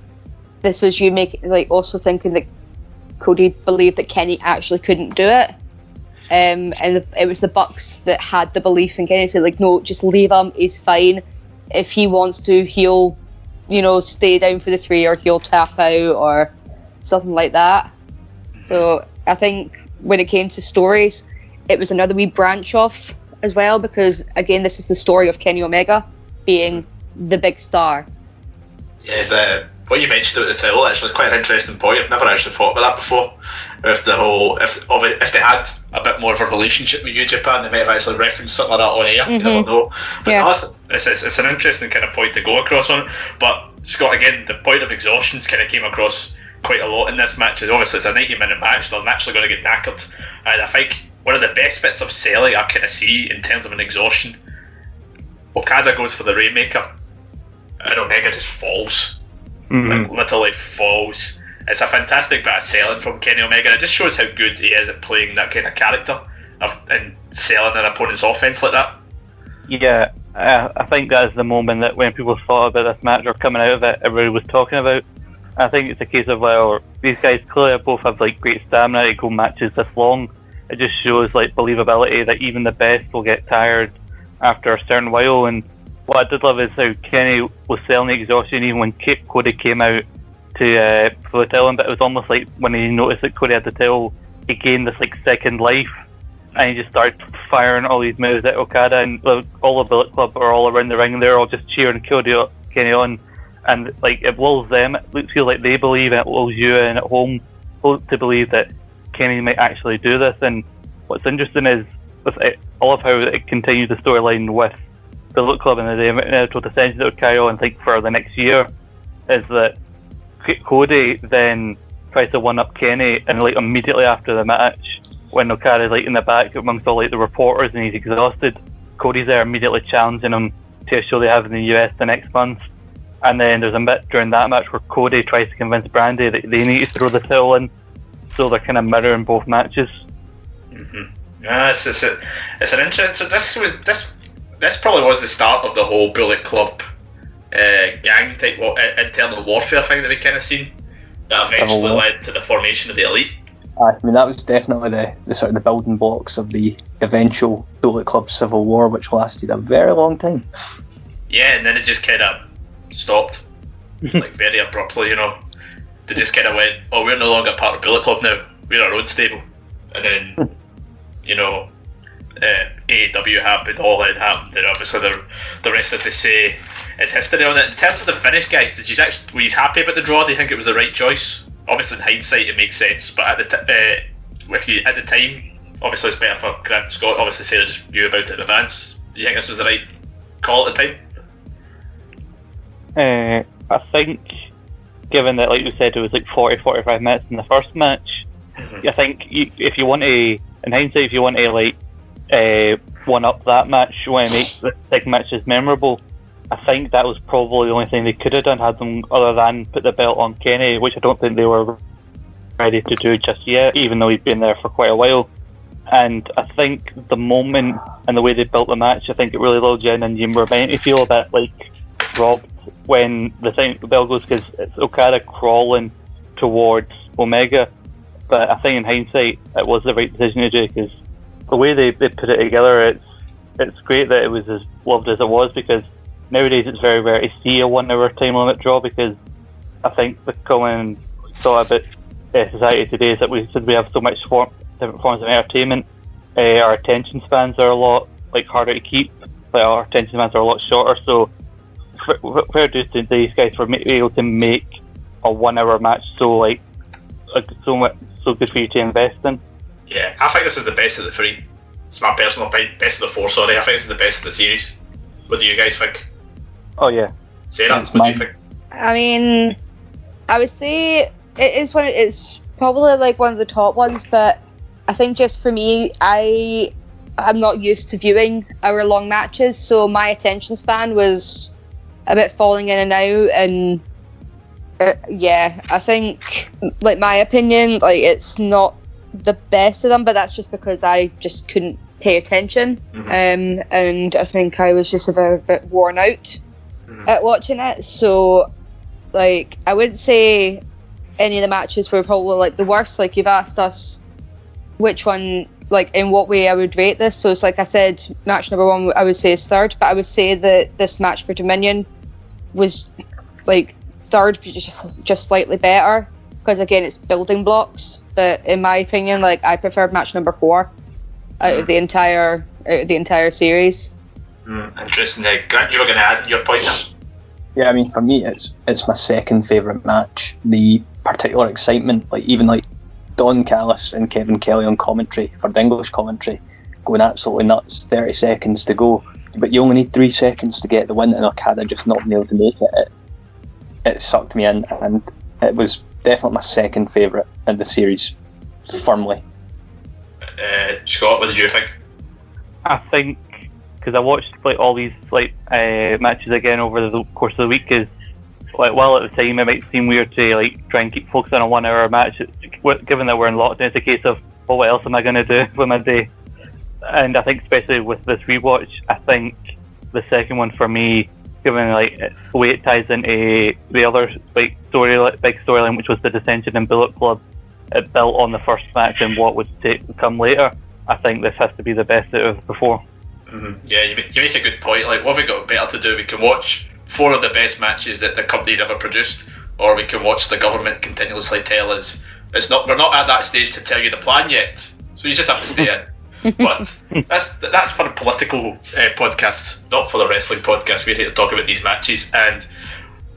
Speaker 5: this was you make like also thinking that Cody believed that Kenny actually couldn't do it. Um, and it was the Bucks that had the belief in Kenny. Said like, no, just leave him. He's fine. If he wants to, he'll, you know, stay down for the three, or he'll tap out, or something like that. So I think when it came to stories, it was another wee branch off as well because again, this is the story of Kenny Omega being the big star.
Speaker 2: Yeah, the, what you mentioned about the title actually was quite an interesting point. I've never actually thought about that before. If the whole, if if they had a bit more of a relationship with New Japan, they might have actually referenced something like that on air. You never
Speaker 5: Mhm.
Speaker 2: know. But
Speaker 5: Yeah.
Speaker 2: that's, it's, it's, it's an interesting kind of point to go across on. But Scott, again, the point of exhaustion's kind of came across quite a lot in this match. And obviously, it's a 90 minute match. They're naturally going to get knackered. And I think one of the best bits of selling I kind of see in terms of an exhaustion, Okada goes for the Rainmaker, and Omega just falls
Speaker 3: Mhm.
Speaker 2: like, literally falls. It's a fantastic bit of selling from Kenny Omega. It just shows how good he is at playing that kind of character of, and selling an opponent's offense like that.
Speaker 6: Yeah, I, think that's the moment that when people thought about this match or coming out of it, everybody was talking about. I think it's a case of well, these guys clearly both have like great stamina to go matches this long. It just shows like believability that even the best will get tired after a certain while. And what I did love is how Kenny was selling the exhaustion even when Cody came out to uh, for the tell him, but it was almost like when he noticed that Cody had the tell, he gained this like second life and he just started firing all these moves at Okada, and all the Bullet Club are all around the ring. They're all just cheering Cody Kenny on, and like it wills them. It feels like they believe, and it wills you in at home to believe that Kenny might actually do this. And what's interesting is with it, I love how it continues the storyline with the Bullet Club and the eventual dissension that would carry on. I think for the next year is that Cody then tries to one up Kenny, and like immediately after the match, when Okada's like in the back amongst all like the reporters and he's exhausted, Cody's there immediately challenging him to a show they have in the US the next month. And then there's a bit during that match where Cody tries to convince Brandi that they need to throw the towel in, so they're kind of mirroring both matches.
Speaker 2: Mm-hmm. Yeah, it's, it's, a, it's an interesting. So This was this this probably was the start of the whole Bullet Club uh, gang type internal warfare thing that we kind of seen. That eventually led to the formation of the elite.
Speaker 4: I mean, that was definitely the, the sort of the building blocks of the eventual Bullet Club Civil War, which lasted a very long time.
Speaker 2: Yeah, and then it just kind of stopped, like very abruptly. You know, they just kind of went, "Oh, we're no longer part of Bullet Club now. We're our own stable." And then, you know, uh, AEW happened, All In happened, and obviously the the rest, as they say, is history on it. In terms of the finish, guys, did you actually were you happy about the draw? Do you think it was the right choice? Obviously, in hindsight, it makes sense, but at the t- uh, if you at the time, obviously it's better for Grant Scott. Obviously, Sarah just knew about it in advance. Do you think this was the right call at the time?
Speaker 6: Uh, I think, given that, like you said, it was like 40, 45 minutes in the first match, I think you, if you want to, in hindsight, if you want to like uh, one up that match, you want to make the second match as memorable. I think that was probably the only thing they could have done had them other than put the belt on Kenny, which I don't think they were ready to do just yet, even though he'd been there for quite a while. And I think the moment and the way they built the match, I think it really lulled in, and you were meant to feel a bit like robbed when the thing the bell goes because it's Okada crawling towards Omega. But I think in hindsight, it was the right decision to do because the way they, they put it together, it's it's great that it was as loved as it was because nowadays it's very rare to see a one hour time limit draw because I think the common thought about uh, society today is that we we have so much form, different forms of entertainment, uh, our attention spans are a lot like harder to keep. Like our attention spans are a lot shorter. So fair dues to these guys for being able to make a one hour match so like so much so good for you to invest in.
Speaker 2: Yeah, I think this is the best of the three. It's my personal opinion. Best of the four, sorry. I think this is the best of the series. What do you guys think?
Speaker 6: Oh yeah.
Speaker 2: Sarah,
Speaker 4: It's
Speaker 2: what do you think?
Speaker 5: I mean, I would say it is one. It's probably like one of the top ones, but I think just for me, I I'm not used to viewing hour long matches, so my attention span was a bit falling in and out, and uh, yeah, I think like my opinion, like it's not the best of them, but that's just because I just couldn't pay attention, um, and I think I was just a very bit worn out Mm-hmm. at watching it. So, like, I wouldn't say any of the matches were probably like the worst. Like, you've asked us which one, like, in what way I would rate this. So it's like I said, match number one, I would say is third, but I would say that this match for Dominion was like third, but just just slightly better because again, it's building blocks. But in my opinion, like, I preferred match number four out of mm-hmm. the entire out of the entire series.
Speaker 2: Mm, interesting. Uh, Grant, you were going to add your point there.
Speaker 4: Yeah, I mean, for me, it's it's my second favourite match. The particular excitement, like even like Don Callis and Kevin Kelly on commentary for the English commentary, going absolutely nuts. Thirty seconds to go, but you only need three seconds to get the win, and Okada just not being able to make it. It, it sucked me in, and it was definitely my second favourite in the series, firmly.
Speaker 2: Uh, Scott, what did you think?
Speaker 6: I think because I watched like all these like uh, matches again over the course of the week is like while at the time it might seem weird to like try and keep focusing on a one hour match, given that we're in lockdown, it's a case of well, what else am I going to do with my day? And I think especially with this rewatch, I think the second one for me, given like the way it ties into the other like story big storyline, which was the dissension in Bullet Club, it built on the first match and what would take, come later. I think this has to be the best out of before.
Speaker 2: Mm-hmm. Yeah, you make, you make a good point. Like, what have we got better to do? We can watch four of the best matches that the company's ever produced, or we can watch the government continuously tell us it's not. We're not at that stage to tell you the plan yet, so you just have to stay in. But that's that's for the political uh, podcasts, not for the wrestling podcast. We're here to talk about these matches, and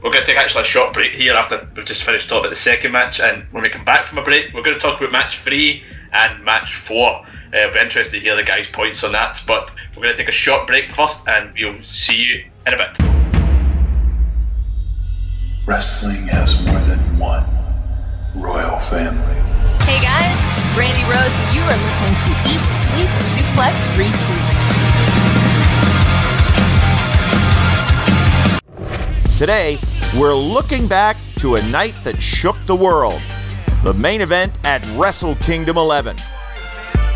Speaker 2: we're going to take actually a short break here after we've just finished talking about the second match. And when we come back from a break, we're going to talk about match three and match four. Uh, it'll be interesting to hear the guys' points on that. But we're going to take a short break first, and we'll see you in a bit.
Speaker 7: Wrestling has more than one royal family.
Speaker 8: Hey guys, this is Brandi Rhodes, and you are listening to Eat, Sleep, Suplex, Retweet.
Speaker 9: Today, we're looking back to a night that shook the world the main event at Wrestle Kingdom 11.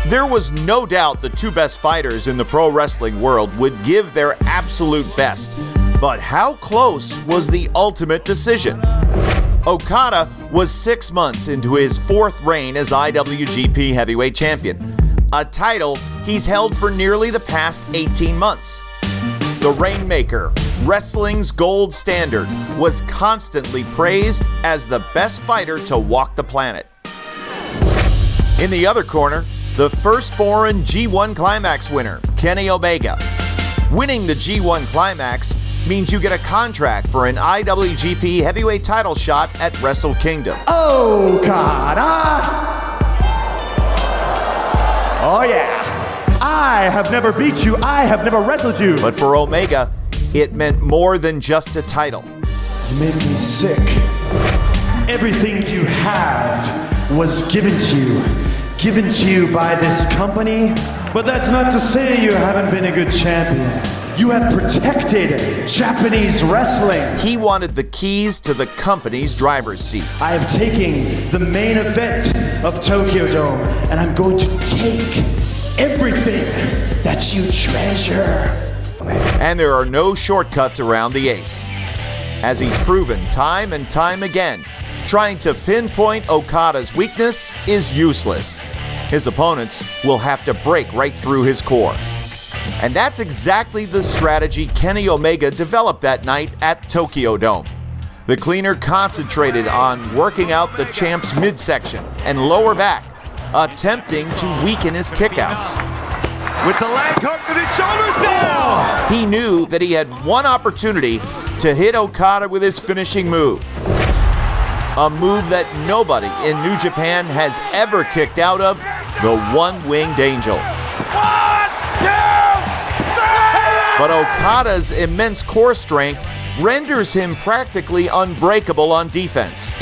Speaker 9: There was no doubt the two best fighters in the pro wrestling world would give their absolute best, but how close was the ultimate decision? Okada was six months into his fourth reign as IWGP Heavyweight Champion, a title he's held for nearly the past 18 months. The Rainmaker, wrestling's gold standard, was constantly praised as the best fighter to walk the planet. In the other corner, the first foreign G1 Climax winner, Kenny Omega. Winning the G1 Climax means you get a contract for an IWGP Heavyweight title shot at Wrestle Kingdom.
Speaker 10: Oh, Okada! Oh, yeah. I have never beat you. I have never wrestled you.
Speaker 9: But for Omega, it meant more than just a title.
Speaker 10: You made me sick. Everything you have was given to you. Given to you by this company. But that's not to say you haven't been a good champion. You have protected Japanese wrestling.
Speaker 9: He wanted the keys to the company's driver's seat.
Speaker 10: I am taking the main event of Tokyo Dome, and I'm going to take everything that you treasure.
Speaker 9: And there are no shortcuts around the ace. As he's proven time and time again, trying to pinpoint Okada's weakness is useless. His opponents will have to break right through his core. And that's exactly the strategy Kenny Omega developed that night at Tokyo Dome. The cleaner concentrated on working out the champ's midsection and lower back, attempting to weaken his kickouts.
Speaker 10: With the leg hook to his shoulders down.
Speaker 9: He knew that he had one opportunity to hit Okada with his finishing move. A move that nobody in New Japan has ever kicked out of the one winged angel. But Okada's immense core strength renders him practically unbreakable on defense,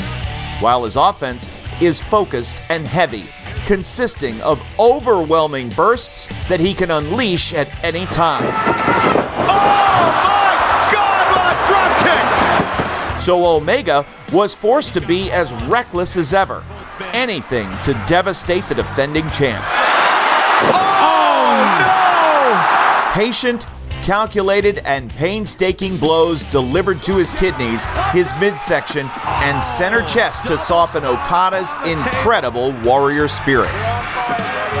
Speaker 9: while his offense is focused and heavy, consisting of overwhelming bursts that he can unleash at any time. So Omega was forced to be as reckless as ever, anything to devastate the defending champ.
Speaker 10: Oh no!
Speaker 9: Patient, calculated, and painstaking blows delivered to his kidneys, his midsection, and center chest to soften Okada's incredible warrior spirit.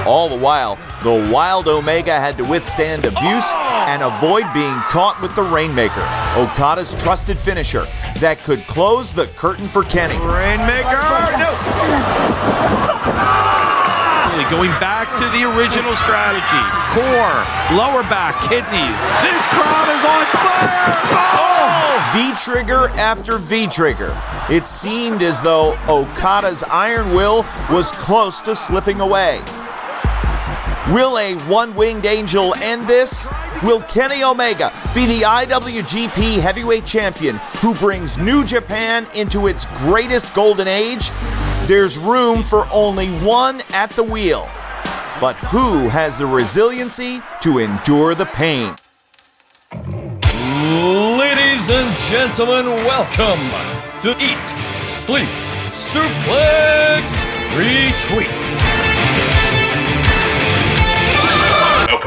Speaker 9: All the while, the wild Omega had to withstand abuse and avoid being caught with the Rainmaker, Okada's trusted finisher that could close the curtain for Kenny.
Speaker 10: Rainmaker! No!
Speaker 11: Going back to the original strategy. Core, lower back, kidneys. This crowd is on fire! Oh!
Speaker 9: V trigger after V trigger. It seemed as though Okada's iron will was close to slipping away. Will a one winged angel end this? Will Kenny Omega be the IWGP Heavyweight Champion who brings New Japan into its greatest golden age? There's room for only one at the wheel. But who has the resiliency to endure the pain?
Speaker 1: Ladies and gentlemen, welcome to Eat, Sleep, Suplex, Retweet.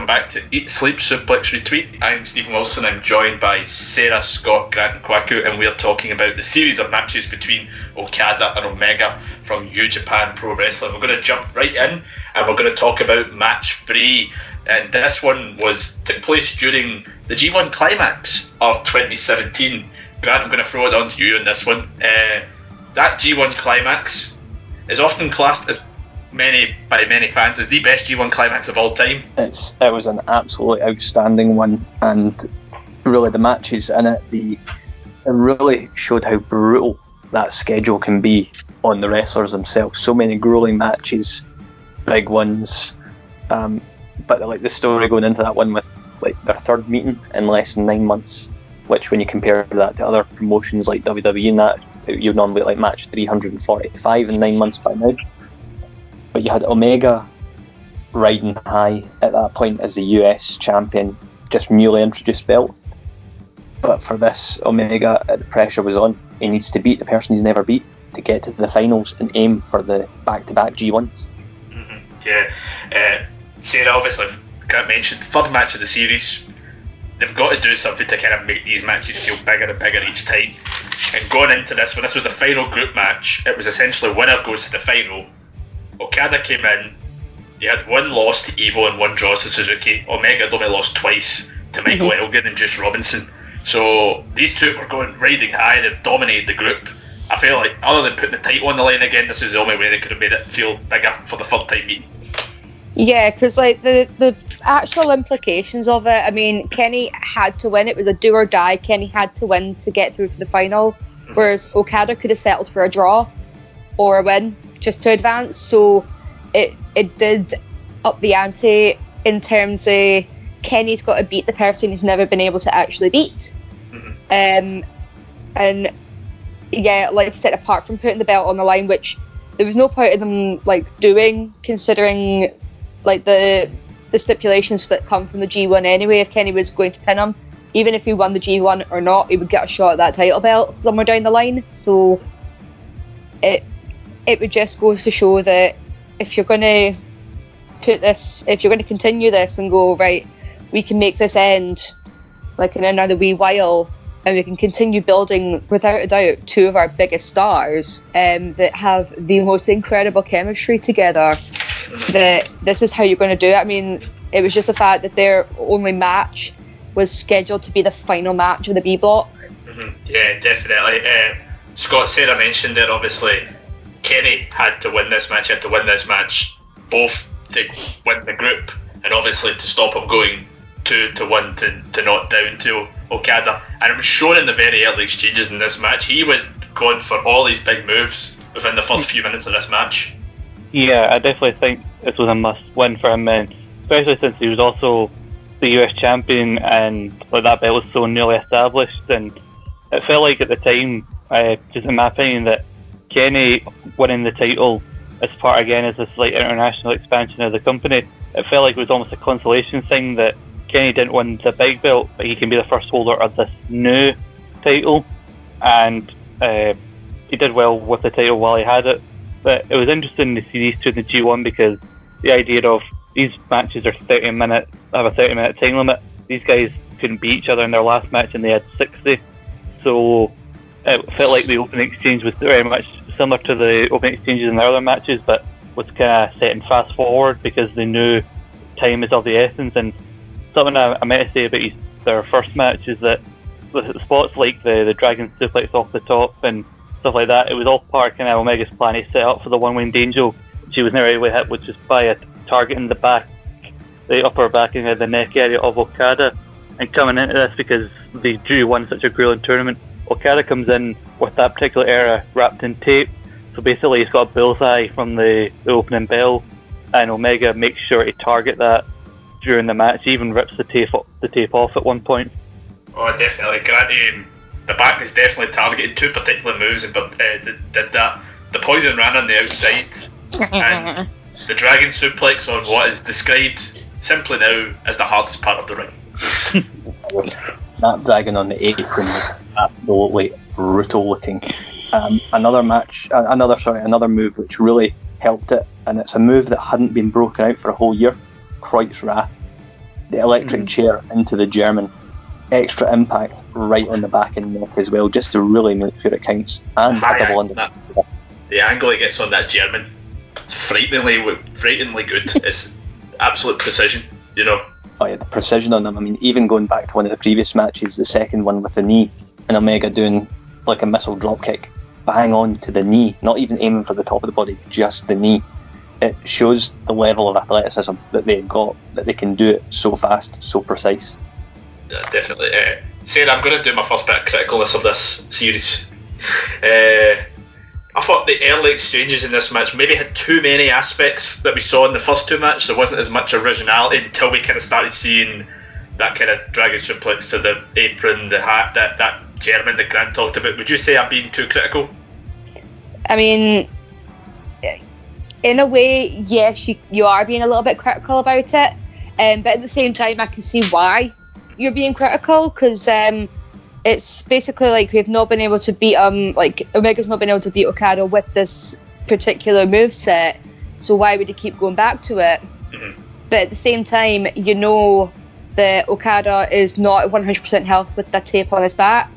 Speaker 2: Back to Eat, Sleep, Suplex, Retweet. I'm Stephen Wilson. I'm joined by Sarah, Scott, Grant, and Kwaku, and we're talking about the series of matches between Okada and Omega from New Japan Pro Wrestling. We're going to jump right in, and we're going to talk about match three. And this one was took place during the G1 climax of 2017. Grant, I'm going to throw it on to you on this one. Uh, that G1 climax is often classed as many by many fans as the best G1 climax of all time.
Speaker 4: It's it was an absolutely outstanding one, and really the matches in it, the it really showed how brutal that schedule can be on the wrestlers themselves. So many grueling matches, big ones, um, but like the story going into that one with like their third meeting in less than nine months. Which, when you compare that to other promotions like WWE and that, you're normally like match 345 in nine months by now but you had Omega riding high at that point as the US champion, just newly introduced belt. But for this, Omega, uh, the pressure was on. He needs to beat the person he's never beat to get to the finals and aim for the back-to-back G1s.
Speaker 2: Yeah, uh, Sarah, obviously, Grant mentioned third match of the series. They've got to do something to kind of make these matches feel bigger and bigger each time. And going into this, when this was the final group match, it was essentially winner goes to the final. Okada came in. He had one loss to EVIL and one draw to Suzuki. Omega had only lost twice to Michael mhm. Elgin and Juice Robinson. So these two were going riding high. They've dominated the group. I feel like, other than putting the title on the line again, this is the only way they could have made it feel bigger for the third time meeting.
Speaker 5: Yeah, because like the the actual implications of it. I mean, Kenny had to win. It was a do or die. Kenny had to win to get through to the final, mhm. whereas Okada could have settled for a draw or a win just to advance. So it it did up the ante in terms of Kenny's got to beat the person he's never been able to actually beat. Um, and yeah, like I said, apart from putting the belt on the line, which there was no point in them like doing, considering like the the stipulations that come from the G1 anyway. If Kenny was going to pin him, even if he won the G1 or not, he would get a shot at that title belt somewhere down the line. So it it would just go to show that if you're going to put this, if you're going to continue this and go right, we can make this end like in another wee while, and we can continue building without a doubt two of our biggest stars um, that have the most incredible chemistry together. That this is how you're going to do it. I mean, it was just the fact that their only match was scheduled to be the final match of the B block.
Speaker 2: Mhm. Yeah, definitely. Uh, Scott Sarah mentioned it. Obviously, Kenny had to win this match. Had to win this match, both to win the group and obviously to stop him going two to one to, to knock down to Okada. And was shown in the very early exchanges in this match. He was going for all these big moves within the first few minutes of this match.
Speaker 6: Yeah, I definitely think this was a must win for him, and especially since he was also the US champion and like that belt was so newly established. And it felt like at the time, uh, just in my opinion, that Kenny winning the title as part again as a slight international expansion of the company, it felt like it was almost a consolation thing that Kenny didn't win the big belt, but he can be the first holder of this new title. And uh, he did well with the title while he had it. But it was interesting to see these two in the G1 because the idea of these matches are 30 minutes, have a 30 minute time limit. These guys couldn't beat each other in their last match and they had 60. So it felt like the opening exchange was very much similar to the opening exchanges in the other matches, but was kind of setting fast forward because they knew time is of the essence. And something I, I meant to say about their first match is that the spots like the, the Dragon Suplex off the top and stuff like that, it was all part of Omega's plan. He set up for the one winged angel, She was never able to hit, which is by a target in the back, the upper back and the neck area of Okada. And coming into this because they drew one such a grueling tournament, Okada comes in with that particular area wrapped in tape. So basically, he's got a bullseye from the, the opening bell, and Omega makes sure to target that during the match. He even rips the tape the tape off at one point.
Speaker 2: Oh, definitely. Granted, um, the back is definitely targeted two particular moves, but uh, did, did that. The poison ran on the outside, and the dragon suplex on what is described simply now as the hardest part of the ring.
Speaker 4: Snapdragon on the apron was absolutely brutal looking. Um, another match, another sorry, another move which really helped it, and it's a move that hadn't been broken out for a whole year. Kreuz Rad, the electric chair into the German, extra impact right on the back and neck as well, just to really make sure it counts. And a double under.
Speaker 2: that- the angle he gets on that German, frighteningly, frighteningly good. It's absolute precision, you know.
Speaker 4: Oh yeah, the precision on them. I mean, even going back to one of the previous matches, the second one with the knee, and Omega doing like a missile drop kick, bang on to the knee, not even aiming for the top of the body, just the knee. It shows the level of athleticism that they've got, that they can do it so fast, so precise.
Speaker 2: Yeah, definitely. Uh, Sarah, I'm going to do my first bit of criticalness of this series. Uh, I thought the early exchanges in this match maybe had too many aspects that we saw in the first two matches. There wasn't as much originality until we kind of started seeing that kind of dragon suplex to the apron, the hat, that, that German that Grant talked about. Would you say I'm being too critical?
Speaker 5: I mean, in a way, yes, you, you are being a little bit critical about it, um, but at the same time, I can see why you're being critical because um, it's basically like we've not been able to beat um like Omega's not been able to beat Okada with this particular move set, so why would he keep going back to it? But at the same time, you know that Okada is not 100% health with that tape on his back,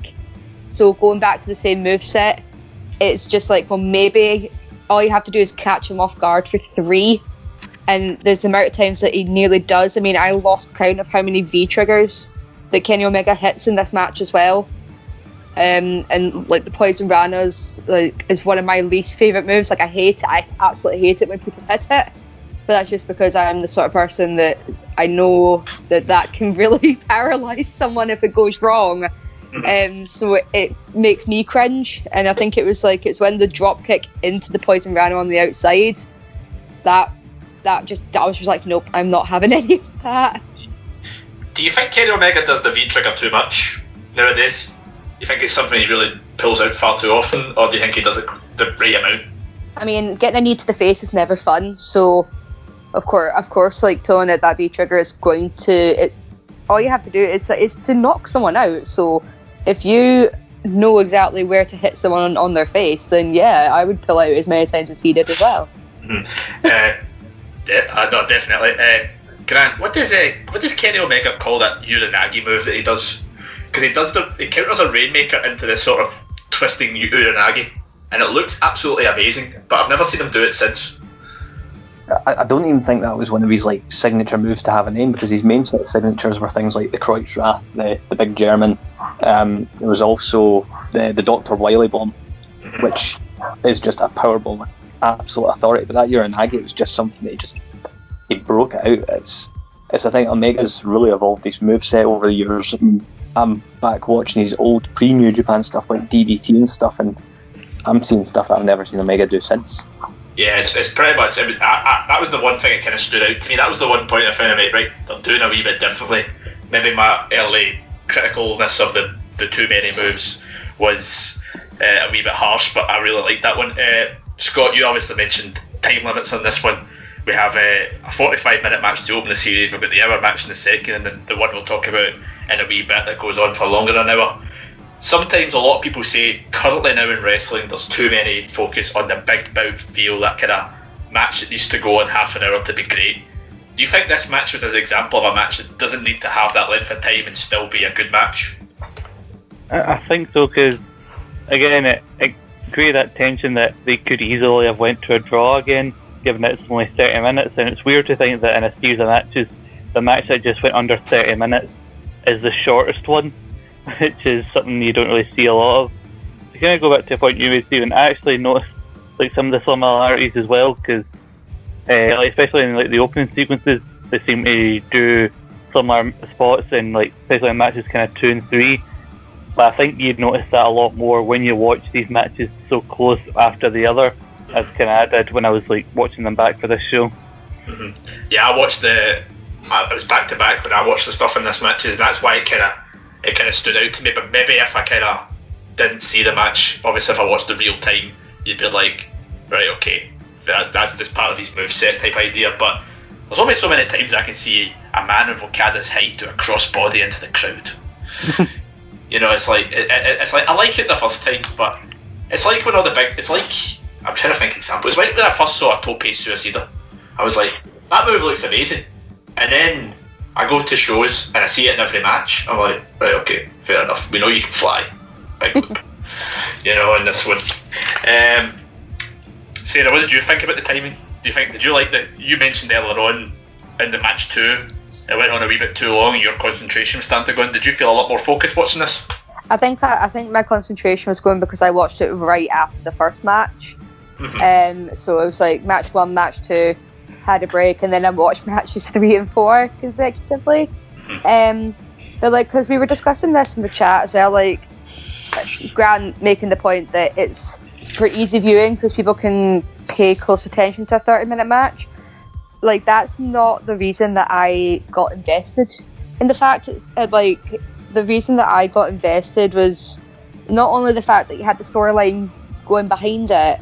Speaker 5: so going back to the same move set, it's just like well maybe all you have to do is catch him off guard for three. And there's the amount of times that he nearly does. I mean, I lost count of how many V triggers that Kenny Omega hits in this match as well. Um, and like the poison ranas like is one of my least favorite moves. Like I hate it. I absolutely hate it when people hit it. But that's just because I'm the sort of person that I know that that can really paralyze someone if it goes wrong. Um, so it, it makes me cringe, and I think it was like it's when the drop kick into the poison rana on the outside that that just I was just like, nope, I'm not having any of that.
Speaker 2: Do you think Kenny Omega does the V trigger too much nowadays? You think it's something he really pulls out far too often, or do you think he does it the right amount?
Speaker 5: I mean, getting a knee to the face is never fun. So, of course, of course, like pulling out that V trigger is going to. It's all you have to do is is to knock someone out. So, if you know exactly where to hit someone on, on their face, then yeah, I would pull out as many times as he did as well.
Speaker 2: uh, de- uh, no, definitely. Uh, Grant, what does uh, what does Kenny Omega call that Uranagi move that he does? Because he does the he counters a Rainmaker into this sort of twisting Uranagi, and it looks absolutely amazing. But I've never seen him do it since.
Speaker 4: I, I don't even think that was one of his like signature moves to have a name because his main sort of signatures were things like the Kreuz Rad, the, the big German. Um, there was also the the Doctor Wily bomb, which is just a power bomb, absolute authority. But that Uranagi was just something that he just he broke out. It's it's I think Omega's really evolved his moveset over the years. I'm, I'm back watching his old pre New Japan stuff like DDT and stuff, and I'm seeing stuff that I've never seen Omega do since.
Speaker 2: Yeah, it's, it's pretty much. It was, I, I, that was the one thing that kind of stood out to me. That was the one point I found out, right, they're doing a wee bit differently. Maybe my early criticalness of the, the too many moves was uh, a wee bit harsh, but I really liked that one. Uh, Scott, you obviously mentioned time limits on this one. We have a 45 minute match to open the series, we've got the hour match in the second, and then the one we'll talk about in a wee bit that goes on for longer than an hour. Sometimes a lot of people say currently now in wrestling there's too many focus on the big bout feel that kind of match that needs to go on half an hour to be great. Do you think this match was an example of a match that doesn't need to have that length of time and still be a good match?
Speaker 6: I, I think so because again it, it created that tension that they could easily have went to a draw again given it's only 30 minutes and it's weird to think that in a series of matches the match that just went under 30 minutes is the shortest one which is something you don't really see a lot of. To kind of go back to a point you made, Stephen, I actually noticed like some of the similarities as well because, uh, like, especially in like the opening sequences, they seem to do similar spots in like especially in matches kind of two and three. But I think you'd notice that a lot more when you watch these matches so close after the other, as kind of I did when I was like watching them back for this show.
Speaker 2: Mm-hmm. Yeah, I watched the. I was back to back but I watched the stuff in this matches. That's why it kind of it kind of stood out to me. But maybe if I kind of didn't see the match, obviously if I watched the real time, you'd be like, right, okay, that's that's this part of his move set type idea. But there's only so many times I can see a man of Okada's height do a crossbody into the crowd. you know, it's like it, it, it's like I like it the first time, but it's like when all the big. It's like I'm trying to think example. It's like when I first saw a tope suicida. I was like, that move looks amazing, and then I go to shows and I see it in every match. I'm like, right, okay, fair enough. We know you can fly. Big whoop. you know, in this one. Um, Sarah, what did you think about the timing? Do you think did you like that? You mentioned earlier on in the match two, it went on a wee bit too long. Your concentration was starting to go in. Did you feel a lot more focused watching this?
Speaker 5: I think that I think my concentration was going because I watched it right after the first match.
Speaker 2: Mm-hmm.
Speaker 5: Um, so it was like match one, match two, had a break, and then I watched matches three and four consecutively. Um, but like, because we were discussing this in the chat as well, like Grant making the point that it's for easy viewing because people can pay close attention to a 30 minute match. Like, that's not the reason that I got invested in the fact. It's uh, like the reason that I got invested was not only the fact that you had the storyline going behind it,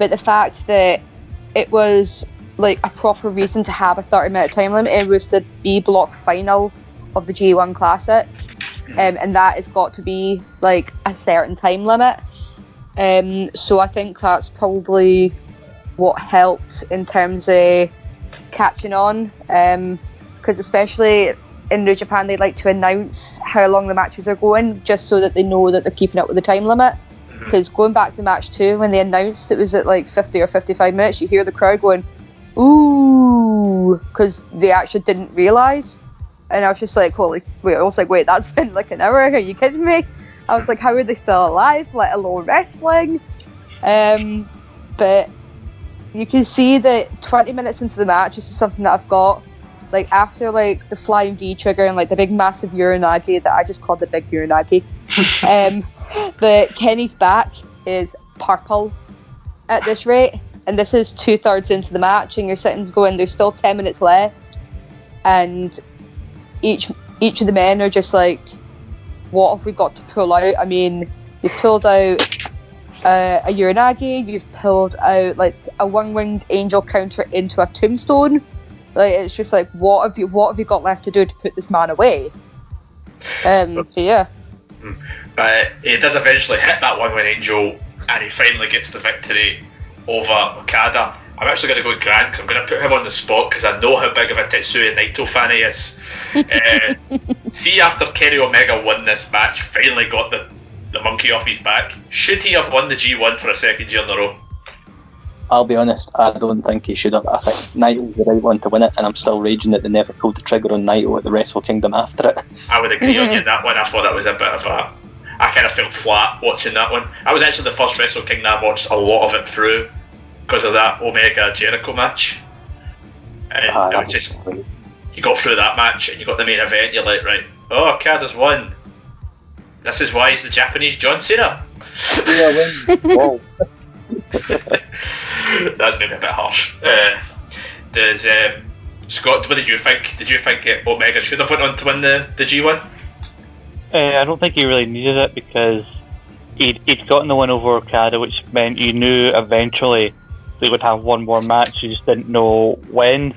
Speaker 5: but the fact that it was like a proper reason to have a 30 minute time limit. It was the B block final of the G1 Classic, um, and that has got to be like a certain time limit. Um, so I think that's probably what helped in terms of catching on, because especially in New Japan they like to announce how long the matches are going, just so that they know that they're keeping up with the time limit. Because going back to match two, when they announced it was at like 50 or 55 minutes, you hear the crowd going, ooh, because they actually didn't realise. And I was just like, holy, wait, I was like, wait, that's been like an hour, are you kidding me? I was like, how are they still alive, let alone wrestling? Um, but you can see that 20 minutes into the match, this is something that I've got. Like, after like the flying V trigger and like the big massive Uranagi that I just called the big Uranagi, um, the Kenny's back is purple at this rate and this is two thirds into the match, and you're sitting going, there's still ten minutes left, and each each of the men are just like, what have we got to pull out? I mean, you've pulled out uh, a Uranagi, you've pulled out like a one-winged angel counter into a tombstone. Like it's just like what have you what have you got left to do to put this man away? Um, but yeah.
Speaker 2: But he does eventually hit that one win angel, and he finally gets the victory over Okada. I'm actually going to go with Grant because I'm going to put him on the spot because I know how big of a Tetsuya Naito fan he is. uh, see, after Kenny Omega won this match, finally got the, the monkey off his back, should he have won the G1 for a second year in a row?
Speaker 4: I'll be honest, I don't think he should have. I think Naito was the right one to win it, and I'm still raging that they never pulled the trigger on Naito at the Wrestle Kingdom after it.
Speaker 2: I would agree on you on that one. I thought that was a bit of a. I kind of felt flat watching that one. I was actually the first Wrestle Kingdom I watched a lot of it through because of that Omega Jericho match. And it
Speaker 4: that
Speaker 2: was
Speaker 4: was
Speaker 2: just
Speaker 4: great.
Speaker 2: you got through that match and you got the main event. You're like, right, oh, Okada's won. This is why he's the Japanese John Cena.
Speaker 4: Whoa.
Speaker 2: That's maybe a bit harsh. Uh, does um, Scott? What did you think? Did you think uh, Omega should have went on to win the the G1?
Speaker 6: Uh, I don't think he really needed it because he'd, he'd gotten the win over Okada, which meant you knew eventually they would have one more match. You just didn't know when.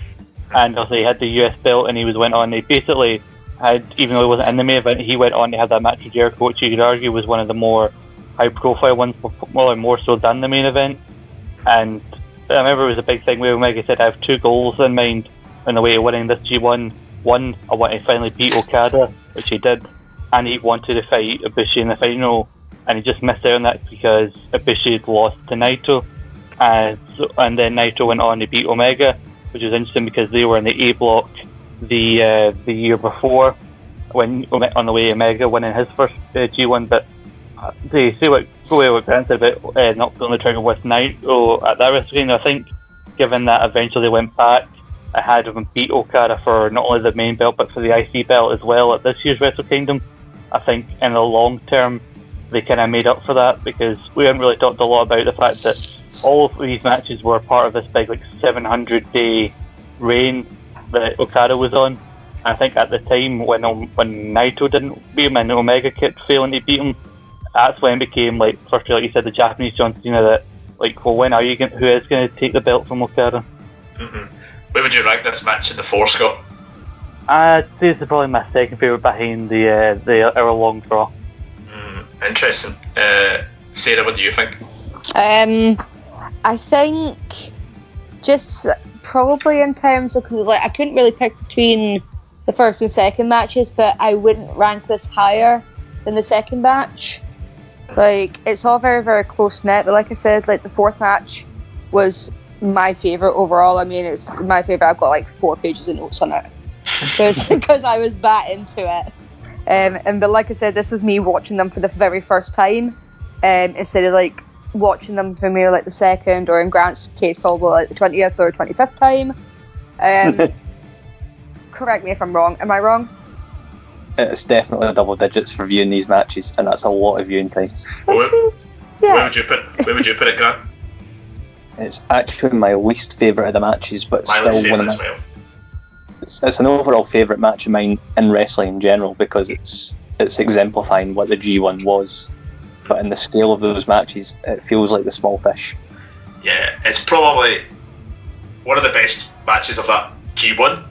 Speaker 6: And also, he had the US belt, and he was went on. He basically had, even though he wasn't in the main event, he went on to have that match with Jericho, which you could argue was one of the more high-profile ones, well, more so than the main event. And I remember it was a big thing where Omega said, "I have two goals in mind on the way of winning this G1. One, I want to finally beat Okada, which he did, and he wanted to fight Ibushi in the final, and he just missed out on that because Ibushi had lost to Naito, and so, and then Naito went on to beat Omega, which was interesting because they were in the A block the uh, the year before when on the way Omega winning his first uh, G1, but uh, to see what go away Grant said about uh, not pulling the trigger with Naito at that wrestling, I think given that eventually they went back, I had him beat Okada for not only the main belt but for the IC belt as well at this year's Wrestle Kingdom. I think in the long term they kind of made up for that because we haven't really talked a lot about the fact that all of these matches were part of this big like 700 day reign that Okada was on. I think at the time when when Naito didn't beat him and Omega kept failing to beat him, that's when it became like firstly like you said the Japanese John Cena that like well when are you going who is going to take the belt from Okada?
Speaker 2: hmm Where would you rank this match in the four, Scott?
Speaker 6: I'd say this is probably my second favorite behind the uh, the hour long draw.
Speaker 2: Mm, interesting. Uh, Sarah, what do you think?
Speaker 5: Um, I think just probably in terms of 'cause, like I couldn't really pick between the first and second matches, but I wouldn't rank this higher than the second match. Like it's all very very close knit, but like I said, like the fourth match was my favorite overall. I mean, it's my favorite. I've got like four pages of notes on it because I was that into it. Um, and but like I said, this was me watching them for the very first time, um, instead of like watching them for maybe like the second or in Grant's case probably like the twentieth or twenty fifth time. Um, correct me if I'm wrong. Am I wrong?
Speaker 4: It's definitely double digits for viewing these matches, and that's a lot of viewing time.
Speaker 2: Where, where would you put Where would you put it, Grant?
Speaker 4: It's actually my least favourite of the matches, but
Speaker 2: My
Speaker 4: still one of my
Speaker 2: well.
Speaker 4: It's, it's an overall favourite match of mine in wrestling in general because it's it's exemplifying what the G1 was. But in the scale of those matches, it feels like the small fish.
Speaker 2: Yeah, it's probably one of the best matches of that G1,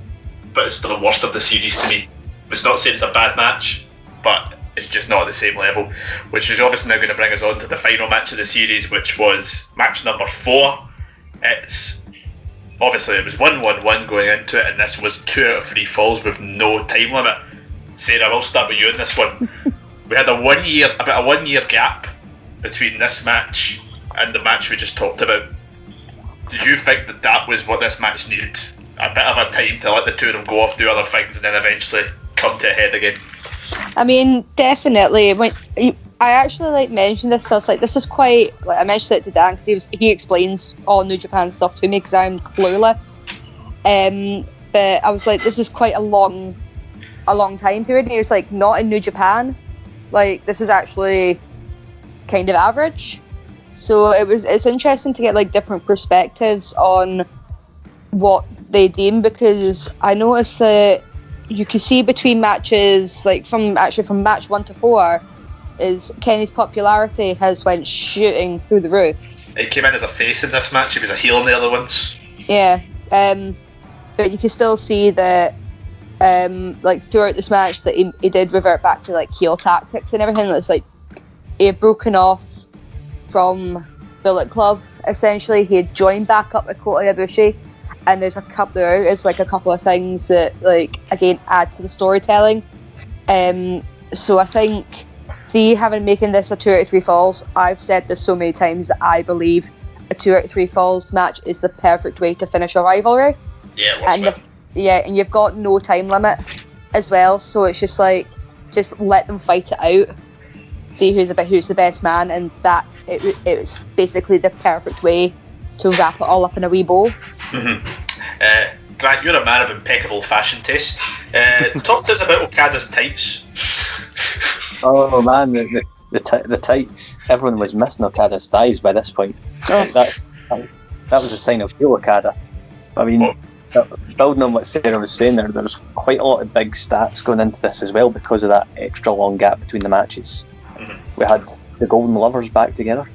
Speaker 2: but it's the worst of the series to me. It's not saying it's a bad match, but it's just not at the same level, which is obviously now going to bring us on to the final match of the series, which was match number four. It's obviously it was one one one going into it, and this was two out of three falls with no time limit. Sarah, we'll start with you in this one. we had a one year, about a one year gap between this match and the match we just talked about. Did you think that that was what this match needed? A bit of a time to let the two of them go off, do other things, and then eventually come to a head again.
Speaker 5: I mean, definitely. When I actually like mentioned this, so I was like, this is quite. Like, I mentioned it to Dan because he was he explains all New Japan stuff to me because I'm clueless. Um, but I was like, this is quite a long, a long time period. And he was like, not in New Japan. Like this is actually kind of average. So it was. It's interesting to get like different perspectives on what they deem because I noticed that you could see between matches, like from actually from match one to four, is Kenny's popularity has went shooting through the roof.
Speaker 2: He came in as a face in this match. He was a heel in the other ones.
Speaker 5: Yeah, um, but you can still see that, um, like throughout this match, that he, he did revert back to like heel tactics and everything. It's like he had broken off from Bullet Club. Essentially, he had joined back up with Kota Ibushi, and there's a couple there is like a couple of things that like again add to the storytelling. Um, so I think, see, having making this a two out of three falls, I've said this so many times that I believe a two out of three falls match is the perfect way to finish a rivalry.
Speaker 2: Yeah,
Speaker 5: and yeah, and you've got no time limit as well, so it's just like just let them fight it out, see who's the who's the best man, and that it, it was basically the perfect way to wrap it all up in a wee bow.
Speaker 2: Mhm. Uh, Grant, you're a man of impeccable fashion taste. Uh, talk to us about Okada's tights.
Speaker 4: Oh man, the the, the, ti- the tights. Everyone was missing Okada's thighs by this point.
Speaker 5: Oh.
Speaker 4: That's, that was a sign of heel Okada. I mean, bu- building on what Sarah was saying there, there's quite a lot of big stats going into this as well because of that extra long gap between the matches. Mm-hmm. We had the Golden Lovers back together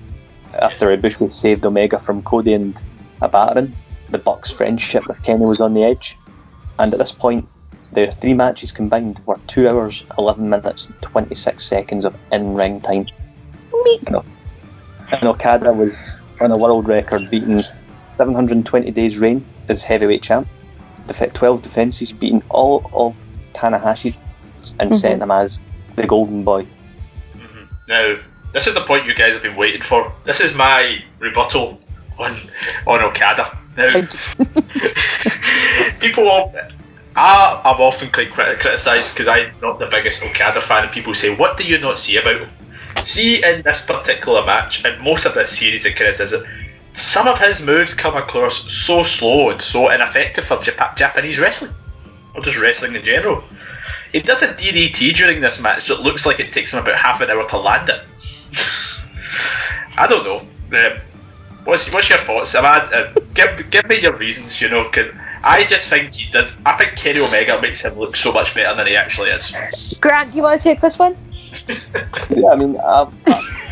Speaker 4: after Ibushi saved Omega from Cody and a battering. The Bucks' friendship with Kenny was on the edge, and at this point, the three matches combined were two hours, eleven minutes, and twenty-six seconds of in-ring time. You know, and Okada was on a world record beating 720 days reign as heavyweight champ, def- 12 defences, beating all of Tanahashi and setting him as the golden boy. Mm-hmm.
Speaker 2: Now, this is the point you guys have been waiting for. This is my rebuttal on on Okada. Now, people, all, I, I'm often quite crit- criticised because I'm not the biggest Okada fan, and people say, "What do you not see about him?" See, in this particular match, and most of this series of criticism, some of his moves come across so slow and so ineffective for Jap- Japanese wrestling, or just wrestling in general. He does a DDT during this match that looks like it takes him about half an hour to land it. I don't know. Um, what's what's your thoughts? I, uh, give give me your reasons. You know, because I just think he does. I think Kenny Omega makes him look so much better than he actually is.
Speaker 5: Grant, do you want to take this one?
Speaker 4: Yeah, I mean, I'll,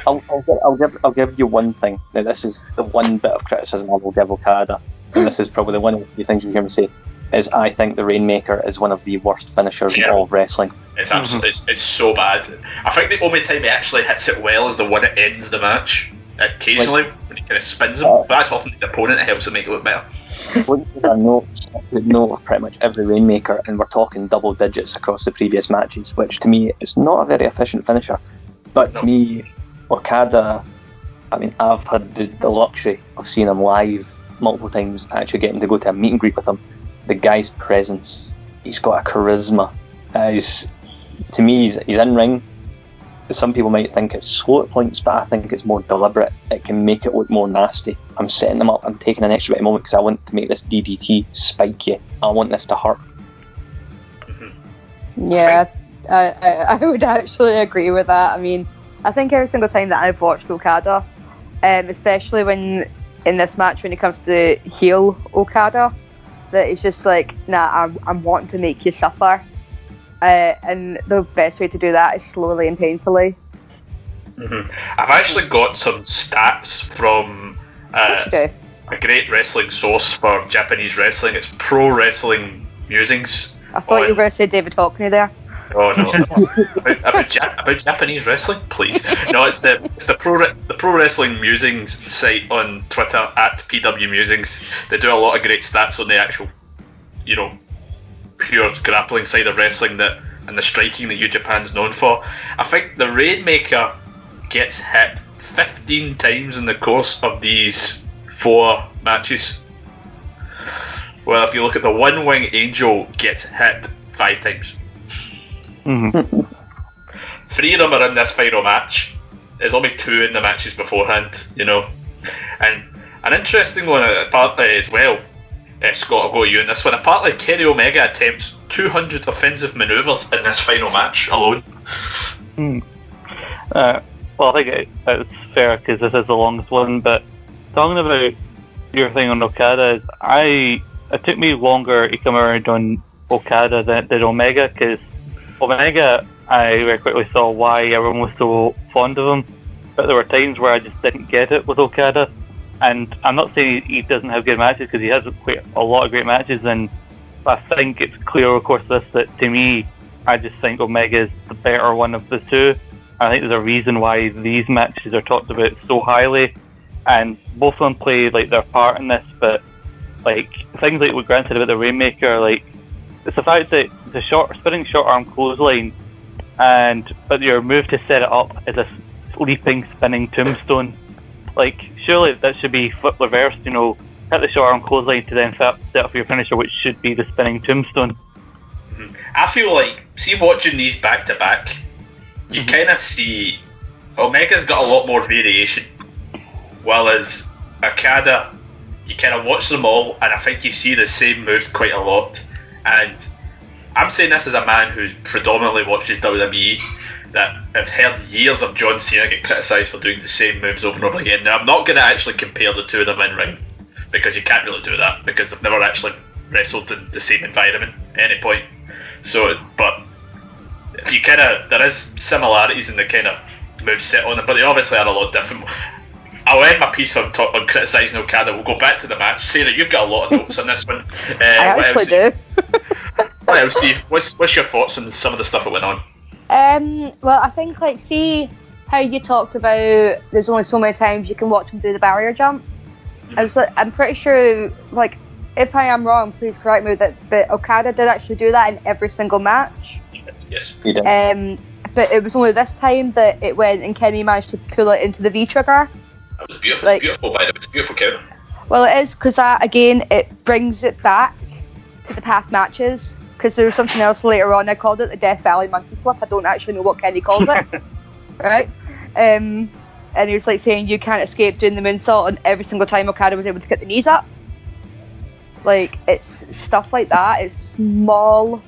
Speaker 4: I'll, I'll, give, I'll give I'll give you one thing. Now, this is the one bit of criticism I will give Okada, and this is probably the one of the things you hear me say. Is I think the Rainmaker is one of the worst finishers in all of wrestling.
Speaker 2: It's absolutely it's, it's so bad. I think the only time he actually hits it well is the one that ends the match. Occasionally, when he kind of spins him, but that's often his opponent that helps him make it look better.
Speaker 4: I know, I know of pretty much every Rainmaker, and we're talking double digits across the previous matches, which to me is not a very efficient finisher. But to me, Okada, I mean, I've had the, the luxury of seeing him live multiple times, actually getting to go to a meet and greet with him. The guy's presence, he's got a charisma. Uh, he's, to me, he's, he's in ring. Some people might think it's slow at points, but I think it's more deliberate. It can make it look more nasty. I'm setting them up. I'm taking an extra bit of moment because I want to make this DDT spike you. I want this to hurt.
Speaker 5: Yeah, I, I, I would actually agree with that. I mean, I think every single time that I've watched Okada, um, especially when in this match when it comes to heel Okada, that it's just like, nah, I'm, I'm wanting to make you suffer. Uh, and the best way to do that is slowly and painfully.
Speaker 2: hmm I've actually got some stats from uh, a great wrestling source for Japanese wrestling. It's Pro Wrestling Musings.
Speaker 5: I thought you were going to say David Hockney there.
Speaker 2: Oh no! about, about, ja- about Japanese wrestling, please. No, it's the it's the pro Re- the Pro Wrestling Musings site on Twitter at PW Musings. They do a lot of great stats on the actual, you know, pure grappling side of wrestling that and the striking that New Japan's known for. I think the Rainmaker gets hit 15 times in the course of these four matches. Well, if you look at the One Wing Angel gets hit five times. Three of them are in this final match. There's only two in the matches beforehand, you know. And an interesting one uh, apparently as well, uh, Scott, I'll go to you in this one. Apparently, Kenny Omega attempts 200 offensive manoeuvres in this final match alone.
Speaker 6: Hmm. Uh, well, I think it, it's fair because this is the longest one. But talking about your thing on Okada, I it took me longer to come around on Okada than, than Omega because Omega I very quickly saw why everyone was so fond of him. But there were times where I just didn't get it with Okada. And I'm not saying he doesn't have good matches because he has quite a lot of great matches. And I think it's clear, of course, this that to me, I just think Omega is the better one of the two. I think there's a reason why these matches are talked about so highly, and both of them play like their part in this. But like things like what Grant about the Rainmaker, like it's the fact that the short spinning short arm clothesline, and but your move to set it up is a leaping spinning tombstone. Like surely that should be flip reversed. You know, hit the short arm clothesline to then set set up your finisher, which should be the spinning tombstone. Mm-hmm.
Speaker 2: I feel like, see, watching these back to back, you mm-hmm. kind of see Omega's got a lot more variation, while as Okada, you kind of watch them all, and I think you see the same moves quite a lot. And I'm saying this as a man who's predominantly watches WWE, that I've heard years of John Cena get criticised for doing the same moves over and over again. Now, I'm not going to actually compare the two of them in ring, because you can't really do that, because they've never actually wrestled in the same environment at any point. So, but if you kind of there is similarities in the kind of move set on them, but they obviously are a lot different. I'll end my piece on, top, on criticising Okada. We'll go back to the match. Sarah, you've got a lot of notes on this one. Uh,
Speaker 5: I actually do.
Speaker 2: What else, Steve? What's, what's your thoughts on some of the stuff that went on?
Speaker 5: Um, well, I think like see how you talked about. There's only so many times you can watch him do the barrier jump. I was like, I'm pretty sure like if I am wrong, please correct me. That but Okada did actually do that in every single match.
Speaker 2: Yes.
Speaker 4: He did.
Speaker 5: Um, but it was only this time that it went and Kenny managed to pull it into the V trigger.
Speaker 2: That was beautiful.
Speaker 5: Like-
Speaker 2: beautiful, by the way. It's beautiful counter.
Speaker 5: Well, it is because that again it brings it back to the past matches. Because there was something else later on. I called it the Death Valley Monkey Flip. I don't actually know what Kenny calls it. right? Um, and he was like saying you can't escape doing the moonsault, and every single time Okada was able to get the knees up. Like it's stuff like that. It's small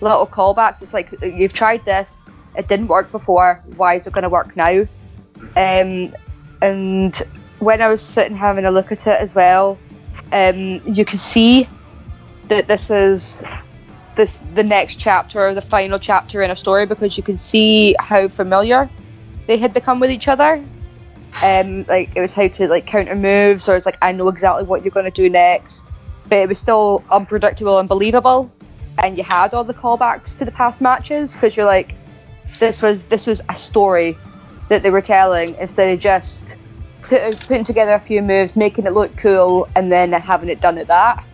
Speaker 5: little callbacks. It's like you've tried this, it didn't work before. Why is it going to work now? Um, and when I was sitting having a look at it as well, um, you can see that this is this the next chapter or the final chapter in a story because you can see how familiar they had become with each other. Um, like it was how to like counter moves, or it's like I know exactly what you're going to do next, but it was still unpredictable and believable. And you had all the callbacks to the past matches because you're like, this was this was a story that they were telling instead of just put, putting together a few moves, making it look cool, and then having it done at that.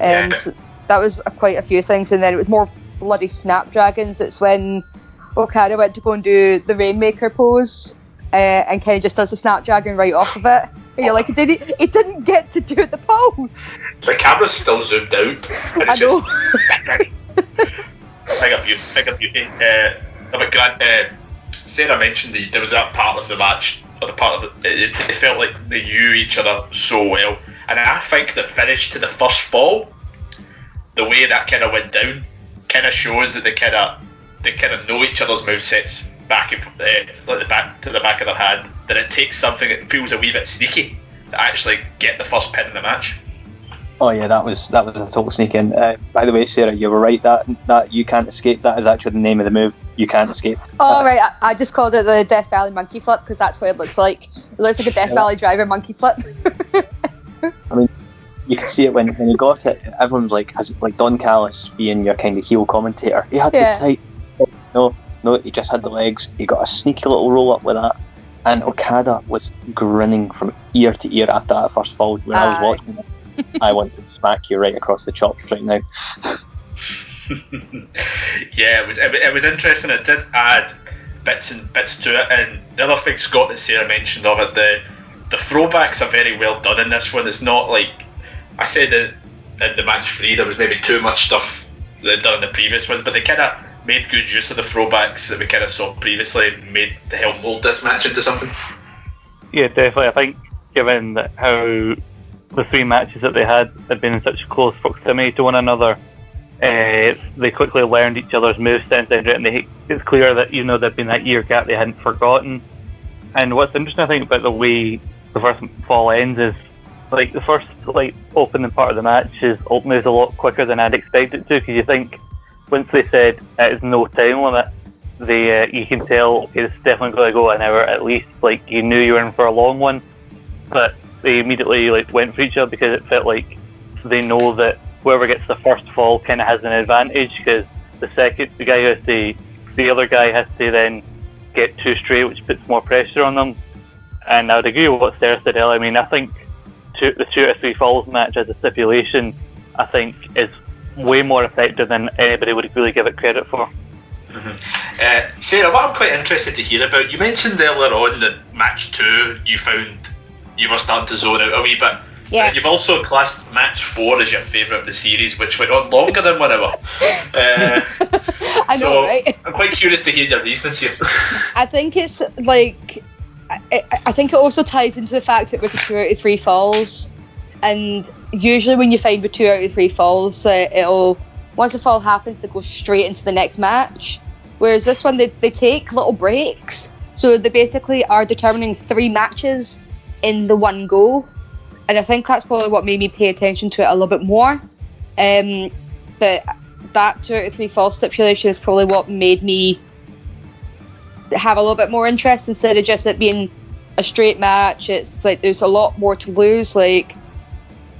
Speaker 5: Um, so that was a, quite a few things, and then it was more bloody snapdragons. It's when Okada went to go and do the Rainmaker pose, uh, and Kenny just does the snapdragon right off of it. And you're like, he didn't, he didn't get to do the pose.
Speaker 2: The camera's still zoomed out. And it's
Speaker 5: I know.
Speaker 2: just. Big up you, big up you. Uh, but Grant, uh, Sarah mentioned the, there was that part of the match, or the part of it, it, it felt like they knew each other so well. And I think the finish to the first fall, the way that kind of went down, kind of shows that they kind of they kind of know each other's movesets back and uh, like the back to the back of their hand. That it takes something that feels a wee bit sneaky to actually get the first pin in the match.
Speaker 4: Oh yeah, that was that was a total sneak in. Uh, by the way, Sarah, you were right. That that you can't escape. That is actually the name of the move. You can't escape.
Speaker 5: Oh right, I, I just called it the Death Valley Monkey Flip because that's what it looks like. It looks like a Death Valley Driver Monkey Flip.
Speaker 4: I mean, you could see it when, when you got it. Everyone's like, has like Don Callis being your kind of heel commentator. He had
Speaker 5: Yeah.
Speaker 4: the tight. No, no, he just had the legs. He got a sneaky little roll up with that. And Okada was grinning from ear to ear after that first fall. When I was watching it, I want to smack you right across the chops right now.
Speaker 2: yeah, it was it, it was interesting. It did add bits and bits to it, and the other thing Scott and Sarah mentioned of it, the the throwbacks are very well done in this one. It's not like I said that in the match three, there was maybe too much stuff they'd done in the previous ones, but they kind of made good use of the throwbacks that we kind of saw previously, made to help mold this match into something.
Speaker 6: Yeah, definitely. I think given how the three matches that they had had been in such close proximity to one another, uh, they quickly learned each other's movesets and they, it's clear that you know there'd been that year gap they hadn't forgotten. And what's interesting, I think, about the way the first fall ends is like the first like opening part of the match is moves a lot quicker than I'd expect it to because you think once they said it is no time limit, they uh, you can tell it's definitely going to go an hour at least. Like you knew you were in for a long one, but they immediately like went for each other because it felt like they know that whoever gets the first fall kind of has an advantage because the second the guy has to the other guy has to then get two straight, which puts more pressure on them. And I would agree with what Sarah said earlier. I mean, I think two, the two or three falls match as a stipulation, I think is way more effective than anybody would really give it credit for.
Speaker 2: Uh, Sarah, what I'm quite interested to hear about, you mentioned earlier on that match two you found you were starting to zone out a wee bit.
Speaker 5: Yeah.
Speaker 2: Uh, you've also classed match four as your favourite of the series, which went on longer than one hour. Uh,
Speaker 5: I know,
Speaker 2: so
Speaker 5: right?
Speaker 2: I'm quite curious to hear your reasonings here.
Speaker 5: I think it's like I, think it also ties into the fact that it was a two out of three falls, and usually when you find with two out of three falls, uh, it'll once the fall happens, it goes straight into the next match. Whereas this one, they, they take little breaks, so they basically are determining three matches in the one go, and I think that's probably what made me pay attention to it a little bit more. Um, but that two out of three fall stipulation is probably what made me have a little bit more interest instead of just it being a straight match. It's like there's a lot more to lose. Like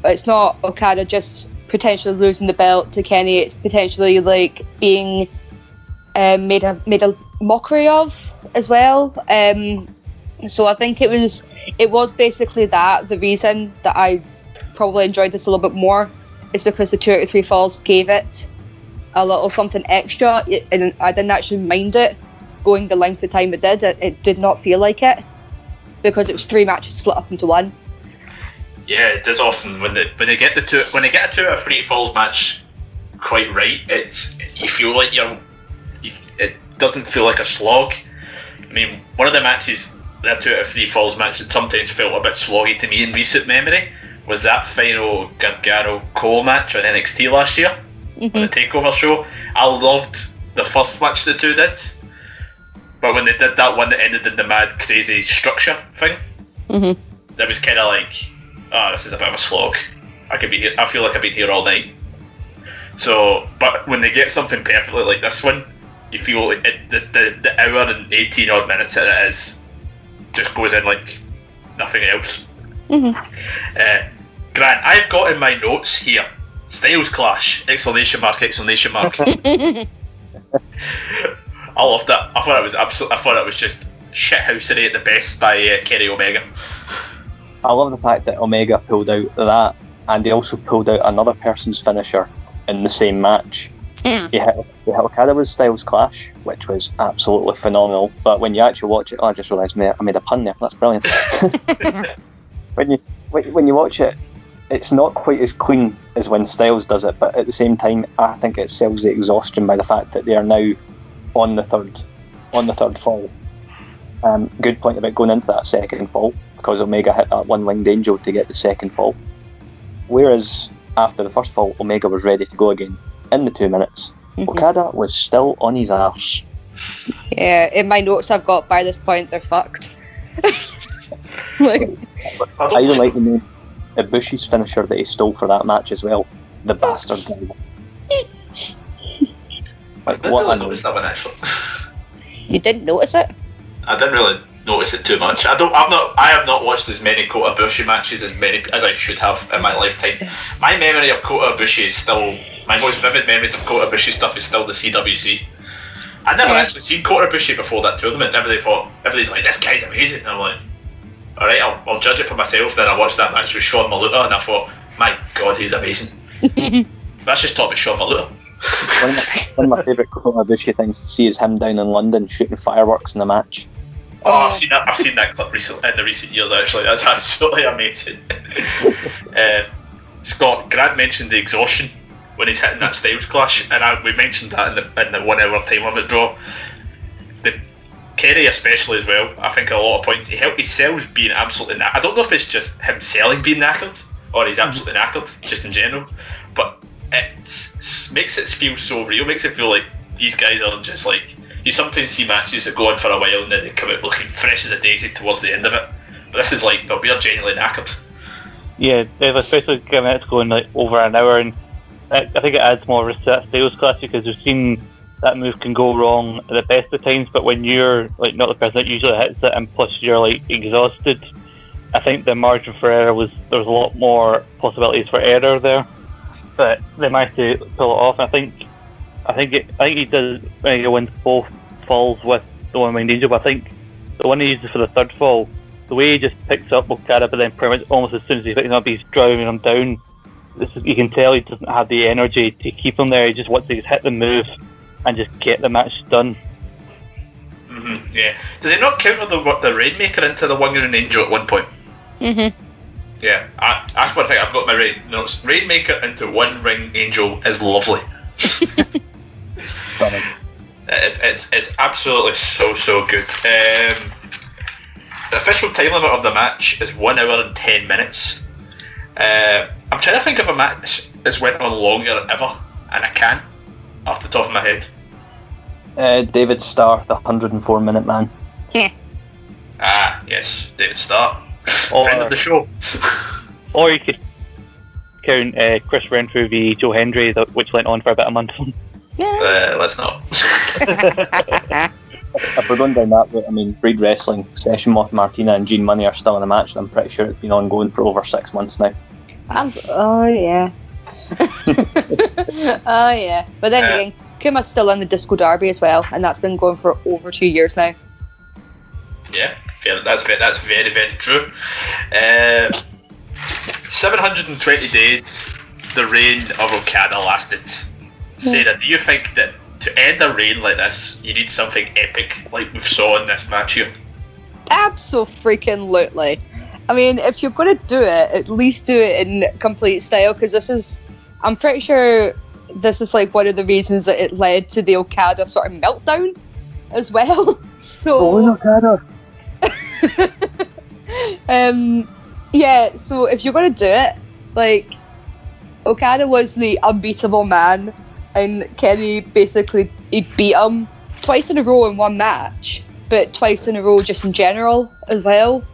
Speaker 5: it's not Okada just potentially losing the belt to Kenny. It's potentially like being um, made a made a mockery of as well. Um, so I think it was it was basically that the reason that I probably enjoyed this a little bit more is because the two out of three falls gave it a little something extra, and I didn't actually mind it going the length of time it did. It, it did not feel like it because it was three matches split up into one.
Speaker 2: Yeah, it does often when they when they get the two when they get a two out of three falls match quite right. It's you feel like you're. You, it doesn't feel like a slog. I mean, one of the matches that two out of three falls match that sometimes felt a bit sloggy to me in recent memory was that final Gargano Cole match on NXT last year on the mm-hmm. Takeover show. I loved the first match the two did, but when they did that one that ended in the mad crazy structure thing,
Speaker 5: Mm-hmm.
Speaker 2: that was kind of like, oh, this is a bit of a slog. I could be here. I feel like I've been here all night. So, but when they get something perfectly like this one, you feel it, the, the the hour and eighteen odd minutes that it is just goes in like nothing else.
Speaker 5: Mm-hmm.
Speaker 2: Uh, Grant, I've got in my notes here Styles Clash! Exclamation mark! Exclamation mark! I loved that. I thought it was absolute. I thought it was just shithousery at the best by uh, Kenny Omega.
Speaker 4: I love the fact that Omega pulled out that, and he also pulled out another person's finisher in the same match. He hit, he hit Okada with Styles Clash, which was absolutely phenomenal. But when you actually watch it, oh, I just realised I made a pun there. That's brilliant. when you when when you watch it, it's not quite as clean as when Styles does it, but at the same time, I think it sells the exhaustion by the fact that they are now on the third on the third fall. Um, good point about going into that second fall because Omega hit that one winged angel to get the second fall. Whereas after the first fall, Omega was ready to go again in the two minutes. Okada was still on his arse.
Speaker 5: Yeah, in my notes I've got by this point they're fucked. like,
Speaker 4: I even like the name Ibushi's finisher that he stole for that match as well. The bastard. like,
Speaker 2: I
Speaker 4: what
Speaker 2: really
Speaker 4: a
Speaker 2: noticed that one actually.
Speaker 5: you didn't notice it?
Speaker 2: I didn't really notice it too much. I don't. I've not. I have not watched as many Kota Ibushi matches as many as I should have in my lifetime. My memory of Kota Ibushi is still my most vivid memories of Kota Ibushi stuff is still the CWC. I'd never
Speaker 5: Yeah.
Speaker 2: actually seen Kota Ibushi before that tournament. and Everybody thought everybody's like, "This guy's amazing." And I'm like, "All right, I'll, I'll judge it for myself." Then I watched that match with Sean Maluta, and I thought, "My God, he's amazing." That's just talk with Sean Maluta.
Speaker 4: One, of my, one of my favourite Kota Ibushi things to see is him down in London shooting fireworks in the match.
Speaker 2: Oh, I've seen that. I've seen that clip recently in the recent years. Actually, that's absolutely amazing. uh, Scott Grant mentioned the exhaustion when he's hitting that Styles clash, and I, we mentioned that in the in the one hour time limit draw. The Kerry especially as well. I think a lot of points he helped himself being absolutely. Knack- I don't know if it's just him selling being knackered or he's absolutely knackered just in general, but it makes it feel so real. Makes it feel like these guys are just like you sometimes see matches that go on for a while and then they come out looking fresh as a daisy towards the end of it. But this is like no, we're genuinely knackered.
Speaker 6: Yeah, especially given it's going like over an hour, and I, think it adds more risk to that Styles clash because we've seen that move can go wrong at the best of times. But when you're like not the person that usually hits it, and plus you're like exhausted, I think the margin for error was there was a lot more possibilities for error there. But they managed to pull it off. I think I think it, I think he does when he wins both falls with the one winged angel. But I think the one he uses for the third fall, the way he just picks up Okada, but then pretty much almost as soon as he picks him up, he's driving him down. This is, you can tell he doesn't have the energy to keep him there. He just wants to hit the move and just get the match done.
Speaker 2: hmm yeah. Does it not counter the the Rainmaker into the one and angel at one point?
Speaker 5: Mm-hmm.
Speaker 2: Yeah, I, that's one thing I've got my rain notes. Rainmaker into one wing angel is lovely.
Speaker 4: Stunning.
Speaker 2: It's, it's, it's absolutely so so good. Um, the official time limit of the match is one hour and ten minutes. Uh, I'm trying to think of a match that's went on longer ever, and I can't off the top of my head.
Speaker 4: Uh, David Starr, the 104 minute man. Yeah.
Speaker 2: Ah, yes, David Starr,
Speaker 6: Or-
Speaker 2: friend of the show.
Speaker 6: Or you could count uh, Chris Renfrew v Joe Hendry, which went on for about a month.
Speaker 2: Uh, let's not.
Speaker 4: If we're going down that route, I mean, Breed Wrestling, Session Moth Martina and Gene Money are still in the match, and I'm pretty sure it's been ongoing for over six months now.
Speaker 5: I'm, oh yeah. oh yeah. But then
Speaker 2: Uh,
Speaker 5: again, Kuma's still in the Disco Derby as well, and that's been going for over two years now.
Speaker 2: Yeah, fair, that's ve- that's very very true. Uh, 720 days, the reign of Okada lasted. Sarah, do you think that to end a reign like this, you need something epic like we saw in this match here?
Speaker 5: Absolutely. I mean, if you're going to do it, at least do it in complete style, because this is, I'm pretty sure this is like one of the reasons that it led to the Okada sort of meltdown as well. So.
Speaker 4: Oh, Okada!
Speaker 5: um, yeah, so if you're gonna do it, like Okada was the unbeatable man, and Kenny basically he beat him twice in a row in one match, but twice in a row just in general as well.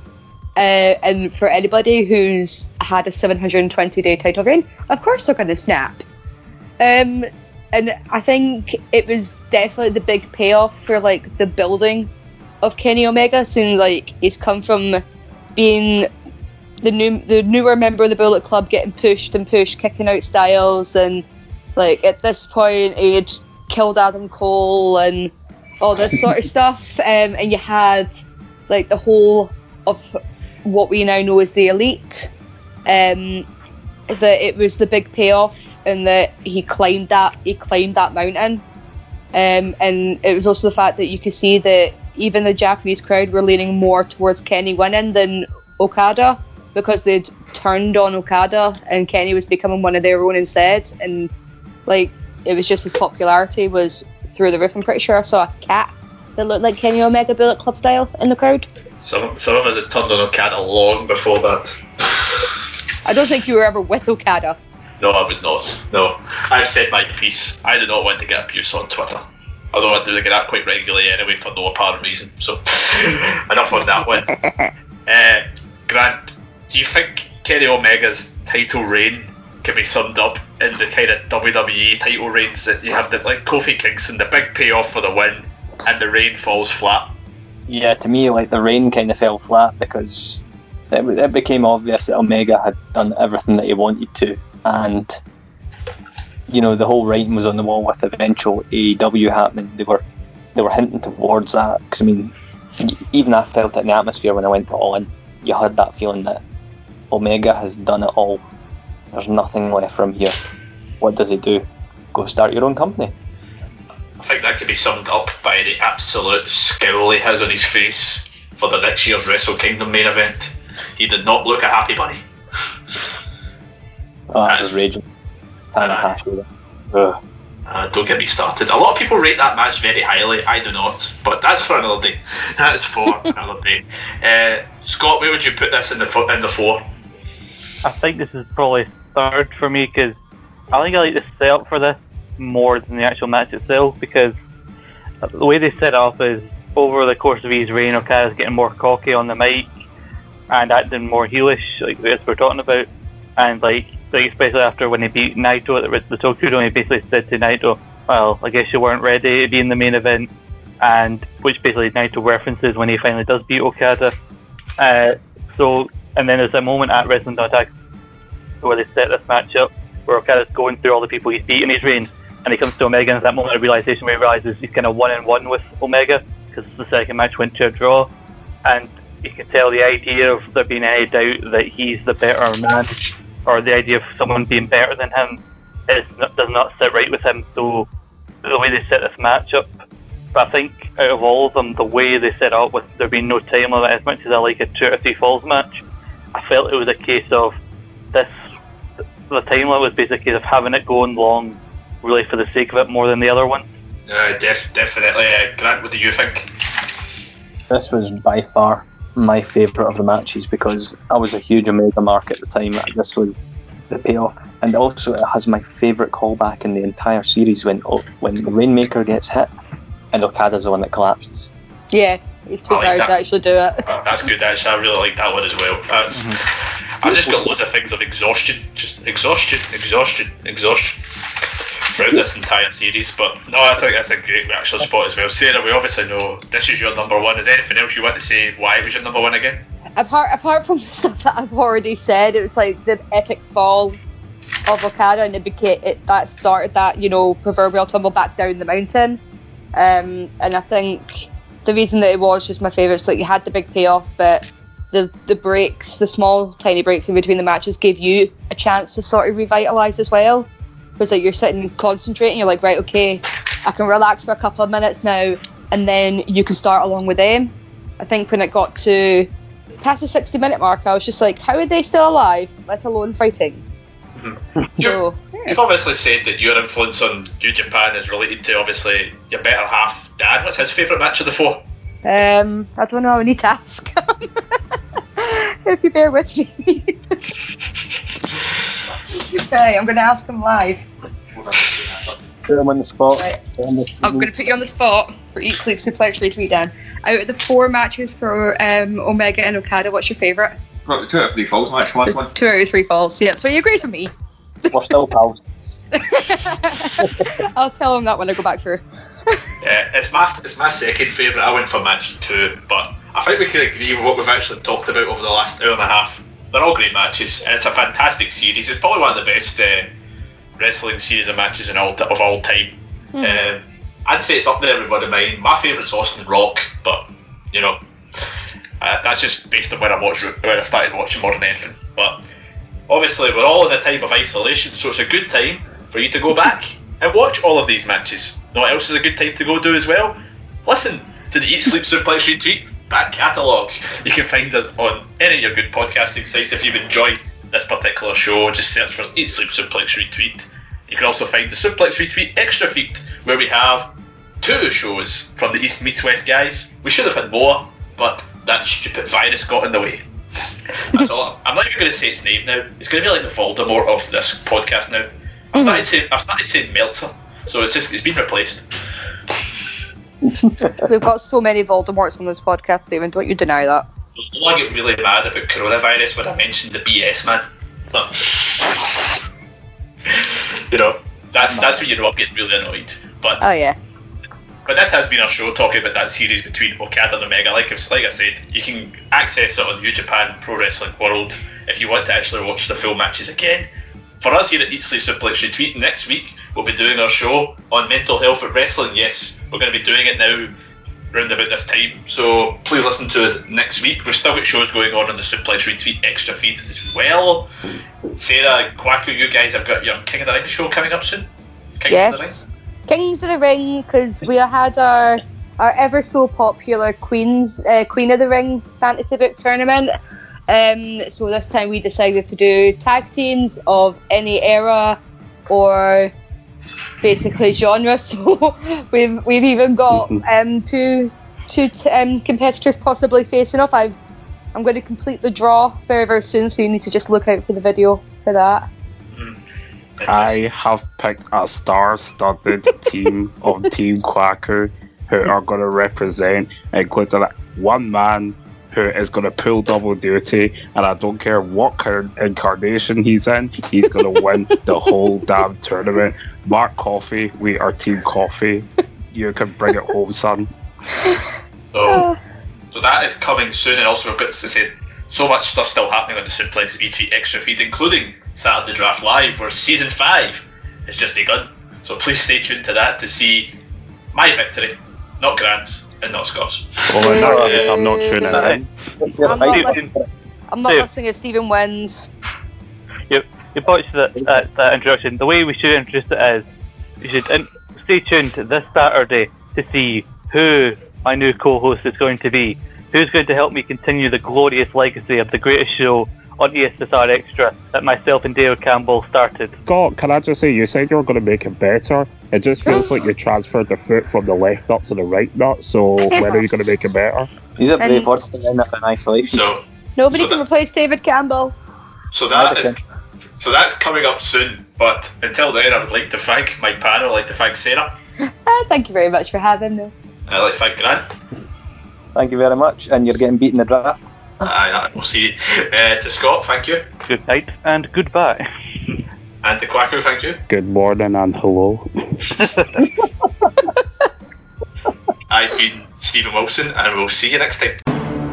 Speaker 5: Uh, and for anybody who's had a 720 day title reign, of course they're gonna snap. Um, and I think it was definitely the big payoff for like the building of Kenny Omega, since like he's come from being the new the newer member of the Bullet Club, getting pushed and pushed, kicking out Styles, and like at this point he had killed Adam Cole and all this sort of stuff. Um, and you had like the whole of what we now know as the Elite. Um, that it was the big payoff, and that he climbed that he climbed that mountain. Um, and it was also the fact that you could see that even the Japanese crowd were leaning more towards Kenny winning than Okada because they'd turned on Okada and Kenny was becoming one of their own instead. And like it was just his popularity was through the roof. I'm pretty sure I saw a cat that looked like Kenny Omega Bullet Club style in the crowd.
Speaker 2: Some some of us had turned on Okada long before that.
Speaker 5: I don't think you were ever with Okada.
Speaker 2: No, I was not. No, I've said my piece. I do not want to get abuse on Twitter. Although I do get that quite regularly anyway for no apparent reason. So enough on that one. Uh, Grant, do you think Kenny Omega's title reign can be summed up in the kind of WWE title reigns that you have that like Kofi Kingston, the big payoff for the win, and the reign falls flat?
Speaker 4: Yeah, to me, like the rain kind of fell flat because it, it became obvious that Omega had done everything that he wanted to, and you know the whole writing was on the wall with eventual AEW happening. They were they were hinting towards that because I mean, even I felt it in the atmosphere when I went to All In. You had that feeling that Omega has done it all. There's nothing left from here. What does he do? Go start your own company.
Speaker 2: I think that could be summed up by the absolute scowl he has on his face for the next year's Wrestle Kingdom main event. He did not look a happy bunny.
Speaker 4: Oh, that was raging. Tanahashi. Ugh.
Speaker 2: Uh, don't get me started. A lot of people rate that match very highly. I do not, but that's for another day. That is for another day. Uh, Scott, where would you put this in the fo- in the four?
Speaker 6: I think this is probably third for me because I think I like the setup for this more than the actual match itself because the way they set it up is over the course of his reign, Okada's getting more cocky on the mic and acting more heelish, like as we're talking about, and like, like especially after when he beat Naito at the, the Tokyo Dome, he basically said to Naito, well, I guess you weren't ready to be in the main event, and which basically Naito references when he finally does beat Okada. Uh, so, and then there's a moment at Wrestling Dontaku where they set this match up where Okada's going through all the people he's beat in his reign, and he comes to Omega, and it's that moment of realization where he realizes he's kind of one and one with Omega because the second match went to a draw, and you can tell the idea of there being any doubt that he's the better man, or the idea of someone being better than him, is not, does not sit right with him. So the way they set this match up, but I think out of all of them, the way they set up with there being no time limit, as much as I like a two or three falls match, I felt it was a case of this. The time limit was basically a case of having it going long, really for the sake of it more than the other one.
Speaker 2: Uh, def- definitely. Uh, Grant, what do you think?
Speaker 4: This was by far my favourite of the matches because I was a huge Omega mark at the time. and This was the payoff, and also it has my favourite callback in the entire series when when the Rainmaker gets hit and Okada's the one that collapses.
Speaker 5: Yeah, he's too
Speaker 2: I like
Speaker 5: tired
Speaker 2: that.
Speaker 5: to actually do it.
Speaker 2: Uh, that's good, actually. I really like that one as well. That's. I've just got loads of things of exhaustion, just exhaustion, exhaustion, exhaustion throughout this entire series. But no, I think that's a great actual spot as well. Sarah, we obviously know this is your number one. Is there anything else you want to say why it was your number one again?
Speaker 5: Apart apart from the stuff that I've already said, it was like the epic fall of Okada, and it became it, that started that you know proverbial tumble back down the mountain. Um, and I think the reason that it was just my favourite is like you had the big payoff, but the the breaks, the small tiny breaks in between the matches, gave you a chance to sort of revitalise as well. Because like you're sitting concentrating, you're like right, okay, I can relax for a couple of minutes now, and then you can start along with them. I think when it got to past the 60 minute mark, I was just like, how are they still alive, let alone fighting? So,
Speaker 2: You've obviously said that your influence on New Japan is related to obviously your better half, Dan. What's his favourite match of the four?
Speaker 5: um, I don't know, I need to ask. if you bear with me. okay, I'm going to ask him live.
Speaker 4: Put him on the spot.
Speaker 5: I'm going to put you on the spot for Eat Sleep Suplex Retweet, Dan. Out of the four matches for um, Omega and Okada, what's your favourite?
Speaker 12: Right, two out of three falls match, last one.
Speaker 5: Two out of three falls. Yeah, so he agrees with me.
Speaker 4: We're still pals.
Speaker 5: I'll tell him that when I go back through.
Speaker 2: Yeah, it's my it's my second favourite. I went for match two, but I think we can agree with what we've actually talked about over the last hour and a half. They're all great matches, and it's a fantastic series. It's probably one of the best uh, wrestling series of matches in all of all time. Um, I'd say it's up there with one of mine. My favourite's Austin Rock, but you know, uh, that's just based on when I watched when I started watching more than anything. But obviously, we're all in a time of isolation, so it's a good time for you to go back and watch all of these matches. Know what else is a good time to go do as well? Listen to the Eat Sleep Suplex Retweet back catalogue. You can find us on any of your good podcasting sites. If you've enjoyed this particular show, just search for Eat Sleep Suplex Retweet. You can also find the Suplex Retweet Extra Feed, where we have two shows from the East Meets West guys. We should have had more, but that stupid virus got in the way. That's all. I'm not even going to say its name now. It's going to be like the Voldemort of this podcast now. I've mm. started saying I've started saying Meltzer, so it's just it's been replaced.
Speaker 5: We've got so many Voldemorts on this podcast, David. Don't you deny that?
Speaker 2: I get really mad about coronavirus when I mentioned the BS man. You know, that's that's when you know I'm getting really annoyed. But
Speaker 5: Oh yeah.
Speaker 2: but this has been our show talking about that series between Okada and Omega. Like, like I said, you can access it on New Japan Pro Wrestling World if you want to actually watch the full matches again. For us here at Eat Sleep Suplex Retweet, next week we'll be doing our show on mental health at wrestling. Yes, we're going to be doing it now around about this time. So please listen to us next week. We've still got shows going on on the Suplex Retweet extra feed as well. Sarah, Kwaku, you guys have got your King of the Ring show coming up soon. King of the Ring.
Speaker 5: yes. Kings of the Ring, because we had our our ever so popular Queens uh, Queen of the Ring fantasy book tournament. Um, so this time we decided to do tag teams of any era or basically genre. So we've we've even got um, two two t- um, competitors possibly facing off. I've I'm going to complete the draw very very soon, so you need to just look out for the video for that.
Speaker 3: I have picked a star-studded team of Team Quacker who are going to represent, including one man who is going to pull double duty, and I don't care what current incarnation he's in, he's going to win the whole damn tournament. Mark Coffey, we are Team Coffey. You can bring it home, son.
Speaker 2: So, so that is coming soon, and also we've got to say so much stuff still happening on the Suplex Retweet extra feed, including Saturday Draft Live, where season five has just begun. So please stay tuned to that to see my victory, not Grant's and not Scott's.
Speaker 3: Well, in that case, I'm not tuning in.
Speaker 5: I'm not, listening, I'm not listening if Stephen wins.
Speaker 6: You, you botched that, that, that introduction. The way we should introduce it is you should in, stay tuned this Saturday to see who my new co-host is going to be. Who's going to help me continue the glorious legacy of the greatest show on ESSR Extra that myself and Dale Campbell started.
Speaker 3: Scott, can I just say, you said you were going to make it better. It just feels like you transferred the foot from the left nut to the right nut, so when are you going to make it better?
Speaker 4: He's a
Speaker 5: And-
Speaker 4: brave horse to end up in isolation.
Speaker 2: So,
Speaker 5: Nobody
Speaker 2: So
Speaker 5: can
Speaker 2: that-
Speaker 5: replace David Campbell.
Speaker 2: so that is so that's coming up soon. But until then, I would like to thank my panel. I'd like to thank Sarah.
Speaker 5: Ah, Thank you very much for having me.
Speaker 2: I'd like to thank Grant.
Speaker 4: Thank you very much, and you're getting beaten in the draft.
Speaker 2: Aye, aye, we'll see. Uh, to Scott, thank you.
Speaker 6: Good night and goodbye.
Speaker 2: And to Quacker, thank you.
Speaker 3: Good morning and hello.
Speaker 2: I've been Stephen Wilson, and we'll see you next time.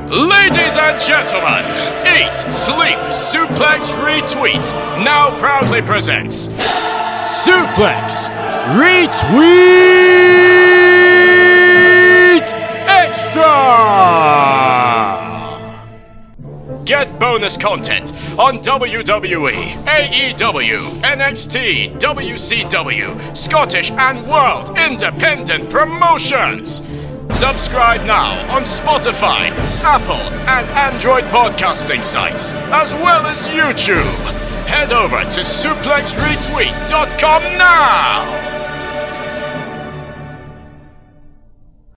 Speaker 1: Ladies and gentlemen, Eat, Sleep, Suplex, Retweet now proudly presents Suplex Retweet Extra! Get bonus content on WWE, AEW, NXT, WCW, Scottish and World Independent Promotions. Subscribe now on Spotify, Apple, and Android podcasting sites, as well as YouTube. Head over to suplexretweet.com now.